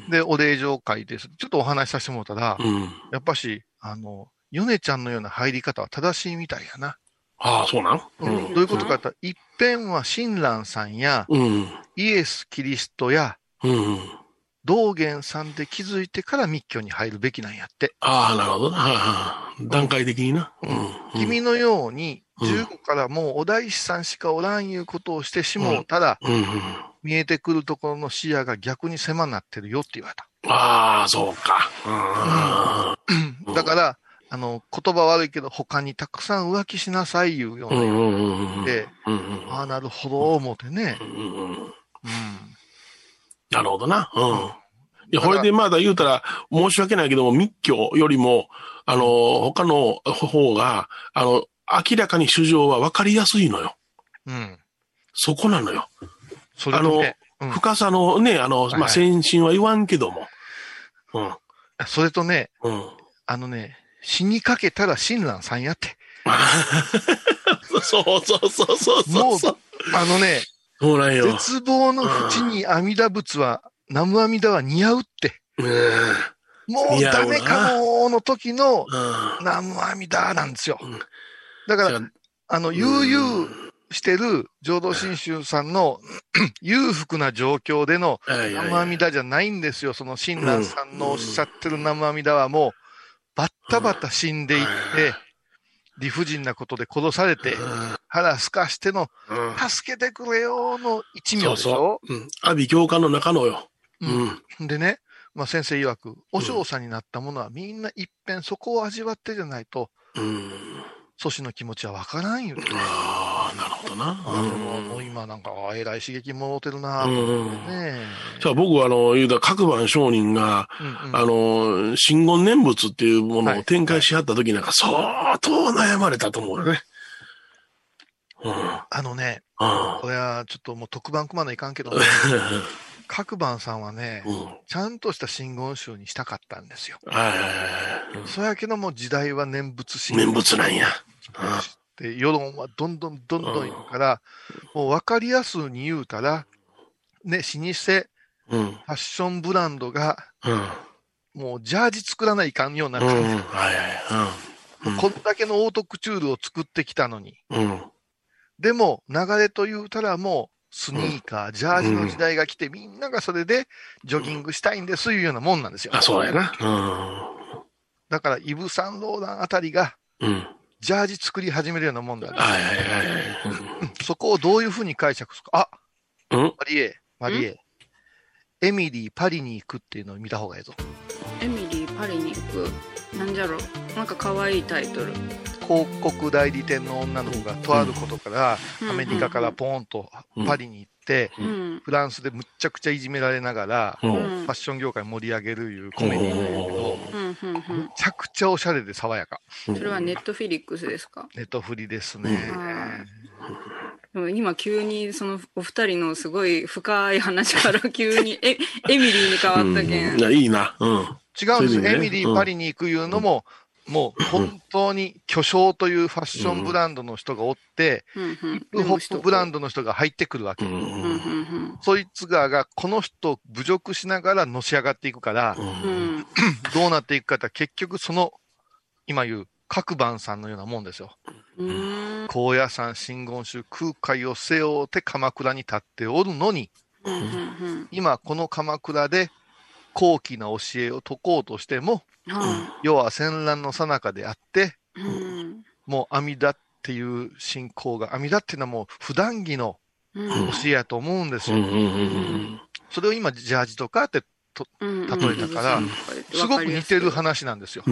えで、お礼状書いて、ちょっとお話しさせてもらったら、うん。やっぱし、あの、ヨネちゃんのような入り方は正しいみたいやな。ああ、そうなん？うんどういうことかって、一遍は親鸞さんや、うん。イエス・キリストや、うん。道元さんで気づいてから密教に入るべきなんやって。ああ、なるほどな。はいはい段階的にな。うん。君のように、うん15からもうお大師さんしかおらんいうことをしてしもうたら。見えてくるところの視野が逆に狭なってるよって言われた。ああ、そうか。うん。だから、あの、言葉悪いけど、他にたくさん浮気しなさいいうような、うんうんうんうん。で、ああ、なるほど、思ってね。なるほどな。うん。いや、これでまだ言うたら、申し訳ないけども、密教よりも、あの、他の方が、あの、明らかに主情は分かりやすいのよ。うん。そこなのよ。それとね、うん深さのね、あの、まあ、はい先進は言わんけども。うん。それとね、うん。あのね、死にかけたら親鸞さんやって。そうそうそうそうそう。もうそうあのね、そうなんよ。絶望の淵に阿弥陀仏は、南無阿弥陀は似合うって。うん。もうダメかもの時のうん。南無阿弥陀なんですようん。だからあ、あの、悠々してる浄土真宗さんの 裕福な状況での南無阿弥陀じゃないんですよ。その親鸞さんのおっしゃってる南無阿弥陀はもう、バッタバタ死んでいって、理不尽なことで殺されて、腹すかしての、うん。助けてくれよの一そう名でしょ？そう。うん。阿鼻教官の中のよ。ううんん。でね、まあ、先生曰く、お嬢さんになった者はみんな一遍そこを味わってじゃないと、うん。祖師の気持ちはわからんよ。ああ、なるほどな。もう今なんか、あえらい刺激もろてるなね。じゃあ僕はあの、言うたら各番商人が、あの、真言念仏っていうものはいを展開しはった時なんか相当悩まれたと思うよね。うん。あのね、うんこれはちょっともう特番組まないかんけどね、各番さんはね、うん。ちゃんとした真言宗にしたかったんですよ。そやけども時代は念仏真念仏なんや。で、世論はどんどんどんどん行くから、もう分かりやすに言うたら、ね、老舗うん。ファッションブランドが、うん。もうジャージ作らないかんようなうん。感じ、はいはい。うんこんだけのオートクチュールを作ってきたのに。うん。でも、流れと言うたらもう、スニーカー、ジャージの時代が来て、みんながそれでジョギングしたいんですいうようなもんなんですよ。あ、そうやな。だから、イブ・サンローランあたりが、うん。うん。ジャージ作り始めるようなもんなんです。はいはいはい。そこをどういうふうに解釈するか。あ、うん？マリエ、マリエ。エミリー、パリに行くっていうのを見た方がいいぞ。エミリーパリに行く？なんじゃろ？なんか可愛いタイトル広告代理店の女の子がとあることから、うんアメリカからポーンとうんパリに行って、うんフランスでむっちゃくちゃいじめられながら、う。フうんんァッション業界盛り上げるいうコメディなんやけど、うんうんうんむちゃくちゃおしゃれで爽やか。それはネットフィリックスですか？ネットフリですね。でも今急にそのお二人のすごい深い話から急に えエミリーに変わったけん、いや、いいな。うん。違うんですねエミリー、パリに行くいうのも、もう本当に巨匠というファッションブランドの人がおって、ヒップホップブランドの人が入ってくるわけ。そいつがが、この人を侮辱しながらのし上がっていくから、どうなっていくかって結局その、今言う、各番さんのようなもんですよ。うん。高野山真言宗空海を背負って鎌倉に立っておるのに、今この鎌倉で高貴な教えを説こうとしても、うんは世は戦乱の最中であって、いうん。もう阿弥陀っていう信仰が、阿弥陀っていうのはもう普段着のうん。教えやと思うんですよ。それを今、ジャージとかってうん。例えたからうん。すごく似てる話なんですよ。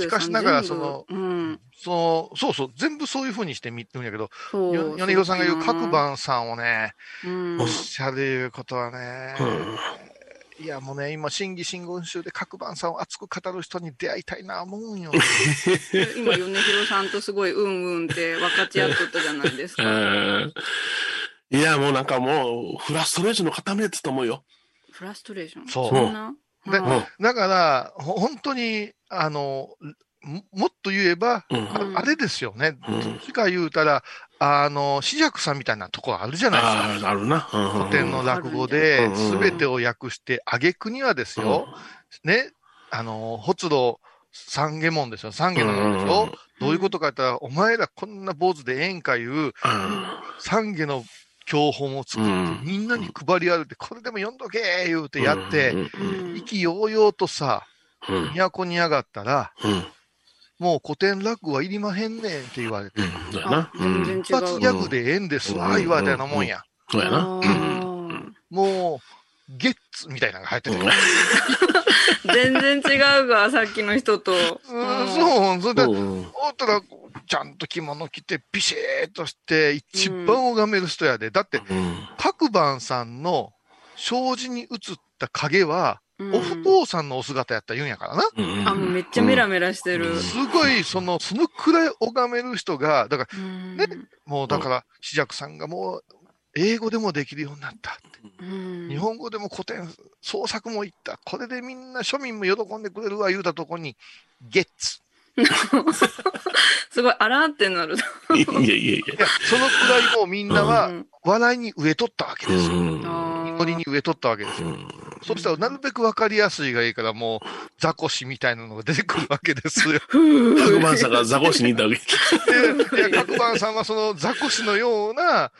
しかしながらそのうん。そのそうそう、全部そういう風にして見てるんやけど、米広さんが言う各番さんをね、うん。おっしゃることはね、うんいやもうね、今、新義真言宗で各番さんを熱く語る人に出会いたいな思うんよ。今米広さんとすごいうんうんって分かち合っとったじゃないですか。うん。いや、もうなんかもう、フラストレーションの塊だったと思うよ。フラストレーション？そう。そんな？だから、ほ本当に、あの、ももっと言えば、うんうんああれですよね。うんどっちか言うたら、あの、紫尺さんみたいなところあるじゃないですか。ああ、あるな。古典の落語うでんうん、すべてを訳して、挙句にはですよ、ね、あの、ほつろ三下門ですよ。三下門でしょ、どういうことか言ったら、お前らこんな坊主でええんかいう、三下の教本を作って、うんみんなに配り歩いて、これでも読んどけ言うてやって、うん意気揚々とさ、うん。都に上がったら、うん。もう古典落語はいりまへんねんって言われて、一発ギャグでええんですわ、うん言われたようなもんや。そうやな。もう、ゲッツみたいなのが入ってて。うん 全然違うわさっきの人とうん、そう、それで、うん。おったら、ちゃんと着物着て、ビシーっとして、一番拝める人やで。だって、うん。各番さんの障子に映った影は、うんお不動さんのお姿やったら言うんやからな。うんあもうめっちゃメラメラしてるすごい、その、そのくらい拝める人が、だから、うんねもうだから、紫尺さんがもう、英語でもできるようになったって。うん日本語でも古典、創作もいった。これでみんな庶民も喜んでくれるわ、言うたとこに、ゲッツ。すごいあらってなるいやいやいや。いや、そのくらいもうみんなはうん笑いに植えとったわけですよ。祈りに植えとったわけですよ。そしたらなるべくわかりやすいがいいから、もう、ザコシみたいなのが出てくるわけですよ。白馬さんがザコシにいたわけ。で、いや各番さんはそのザコシのような、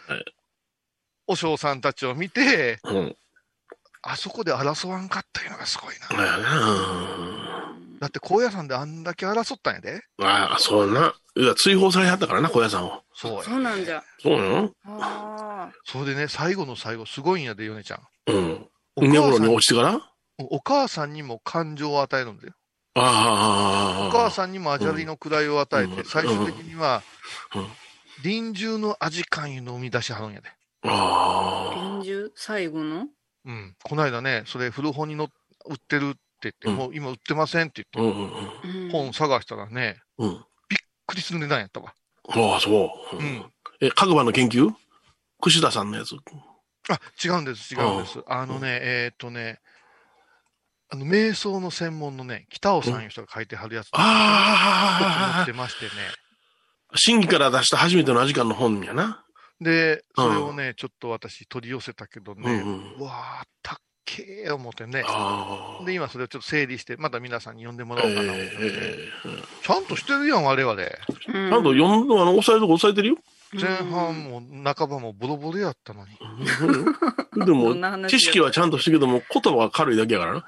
お嬢さんたちを見て、うん。あそこで争わんかったいうのがすごいな。だって高野山であんだけ争ったんやで。ああ、そうやな。いや、追放されはったからな、小屋さんを。そうや。そうなんじゃそうなのあそれでね、最後の最後、すごいんやで、ヨネちゃん。うん。に母さん落ちてから？お母さんにも感情を与えるんだよ。ああ。お母さんにもアジャリの位を与えて、うん最終的にはうん、臨終の味感いうのを生み出しはるんやで。ああ。臨終最後の？うん。この間ね、それ古本にの売ってるって言って、うんもう今売ってませんって言って、うんうんうん本探したらね、うん。うん。びっくりする値段やったわ。ああ、そう。うん。え、各番の研究？串田さんのやつ。あ、違うんです、違うんです。あのね、えーっとね、あの、瞑想の専門のね、北尾さんいう人が書いてはるやつ、ああ。ってましてね。審議から出した初めてのアジカンの本やな。で、それをね、ちょっと私取り寄せたけどうね、んうん。うわー、たっけー思ってね。ああ。で、今それをちょっと整理して、また皆さんに読んでもらおうかな思って、えちゃんとしてるやん、我々。ちえちゃんと読んあの、押さえるとこ押さえてるよ。前半も半ばもボロボロやったのに。でども知識はちゃんとしてるけども、言葉は軽いだけやからな。い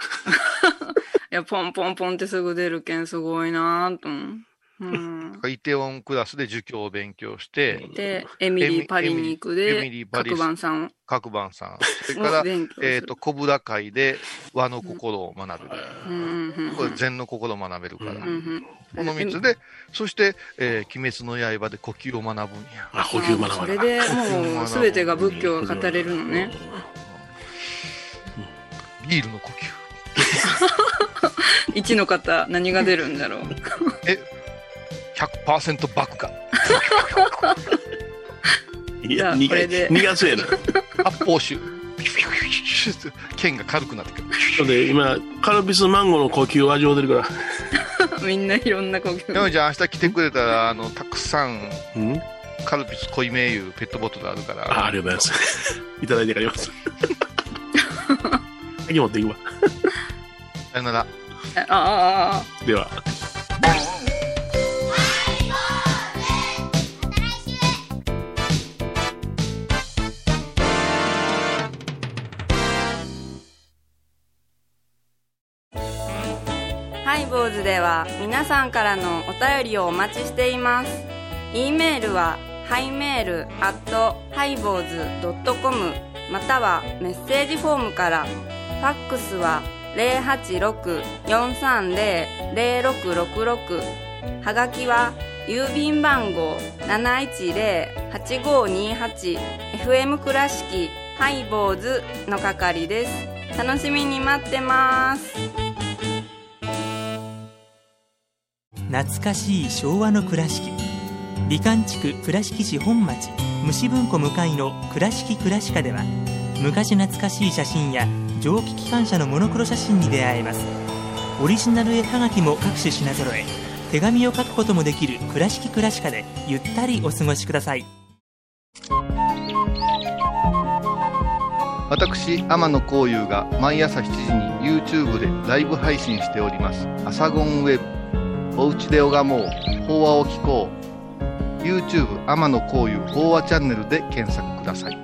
や、ポンポンポンってすぐ出るけんすごいなぁと思う。うん。イテウォンクラスで儒教を勉強して、で、エミリー・パリニークエミリでー、パリ各番さん各番さん。それをから。えっ、と、コブラ会で和の心を学べる。うんうんうん、これ禅の心を学べるから。この3つで、そして、えー鬼滅の刃で呼吸を学ぶんや。あ、呼吸学ばなそれでもう全てが仏教が語れるのね。ビールの呼吸。1の方何が出るんだろう。100%爆化。いや、じゃあ2月これで2月やな。発泡酒。剣が軽くなってくる。それで今、カルピスマンゴーの呼吸を味わってるから。みんないろんな呼吸。山ちゃん明日来てくれたら、あの、たくさん、うんカルピス濃いめいうペットボトルあるから。あありがとうございます。いただいてからます。次持っていくわ。さよなら。あああ、では。は皆さんからのお便りをお待ちしています。e メールはハイメールアットハイボーズドットコムまたはメッセージフォームから。ファックスは086-430-0666はがきは郵便番号 710-8528FM 倉敷ハイボーズの係です。楽しみに待ってます。懐かしい昭和の倉敷美観地区倉敷市本町虫文庫向かいの「倉敷倉歯科」では昔懐かしい写真や蒸気機関車のモノクロ写真に出会えますオリジナル絵はがきも各種品揃え手紙を書くこともできる「倉敷倉歯科」でゆったりお過ごしください私、天野幸雄が毎朝7時に YouTube でライブ配信しております。アサゴンウェブ。おうちで拝もう。法話を聞こう。YouTube 天野幸雄法話チャンネルで検索ください。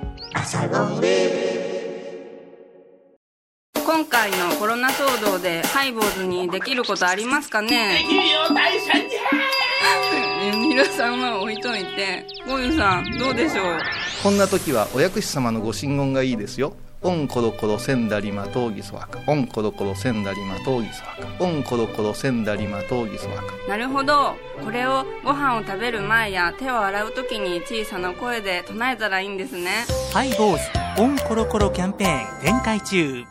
今回のコロナ騒動でハイボーズにできることありますかね？できるよ大社じゃ皆さんは置いといてゴユさんどうでしょう？こんな時はお薬師様のご神言がいいですよ。オンコロコロセンダリマトウギソワカ。オンコロコロセンダリマトウギソワカ。オンコロコロセンダリマトウギソワカ。なるほど。これをご飯を食べる前や手を洗う時に小さな声で唱えたらいいんですね。ハイボーズオンコロコロキャンペーン展開中。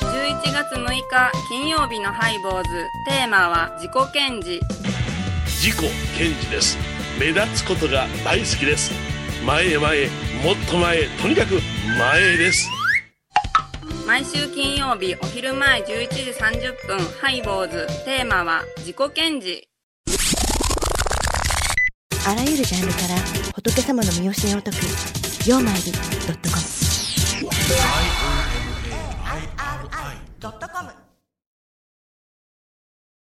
11月6日金曜日のハイボーズテーマは自己顕示。自己健二です。目立つことが大好きです。前へ前へもっと前へ。とにかく前へです毎週金曜日お昼前11時30分ハイボーズ。テーマは自己顕示。あらゆるジャンルから仏様の身教えを解く「曜マイルドットコム」ドットコム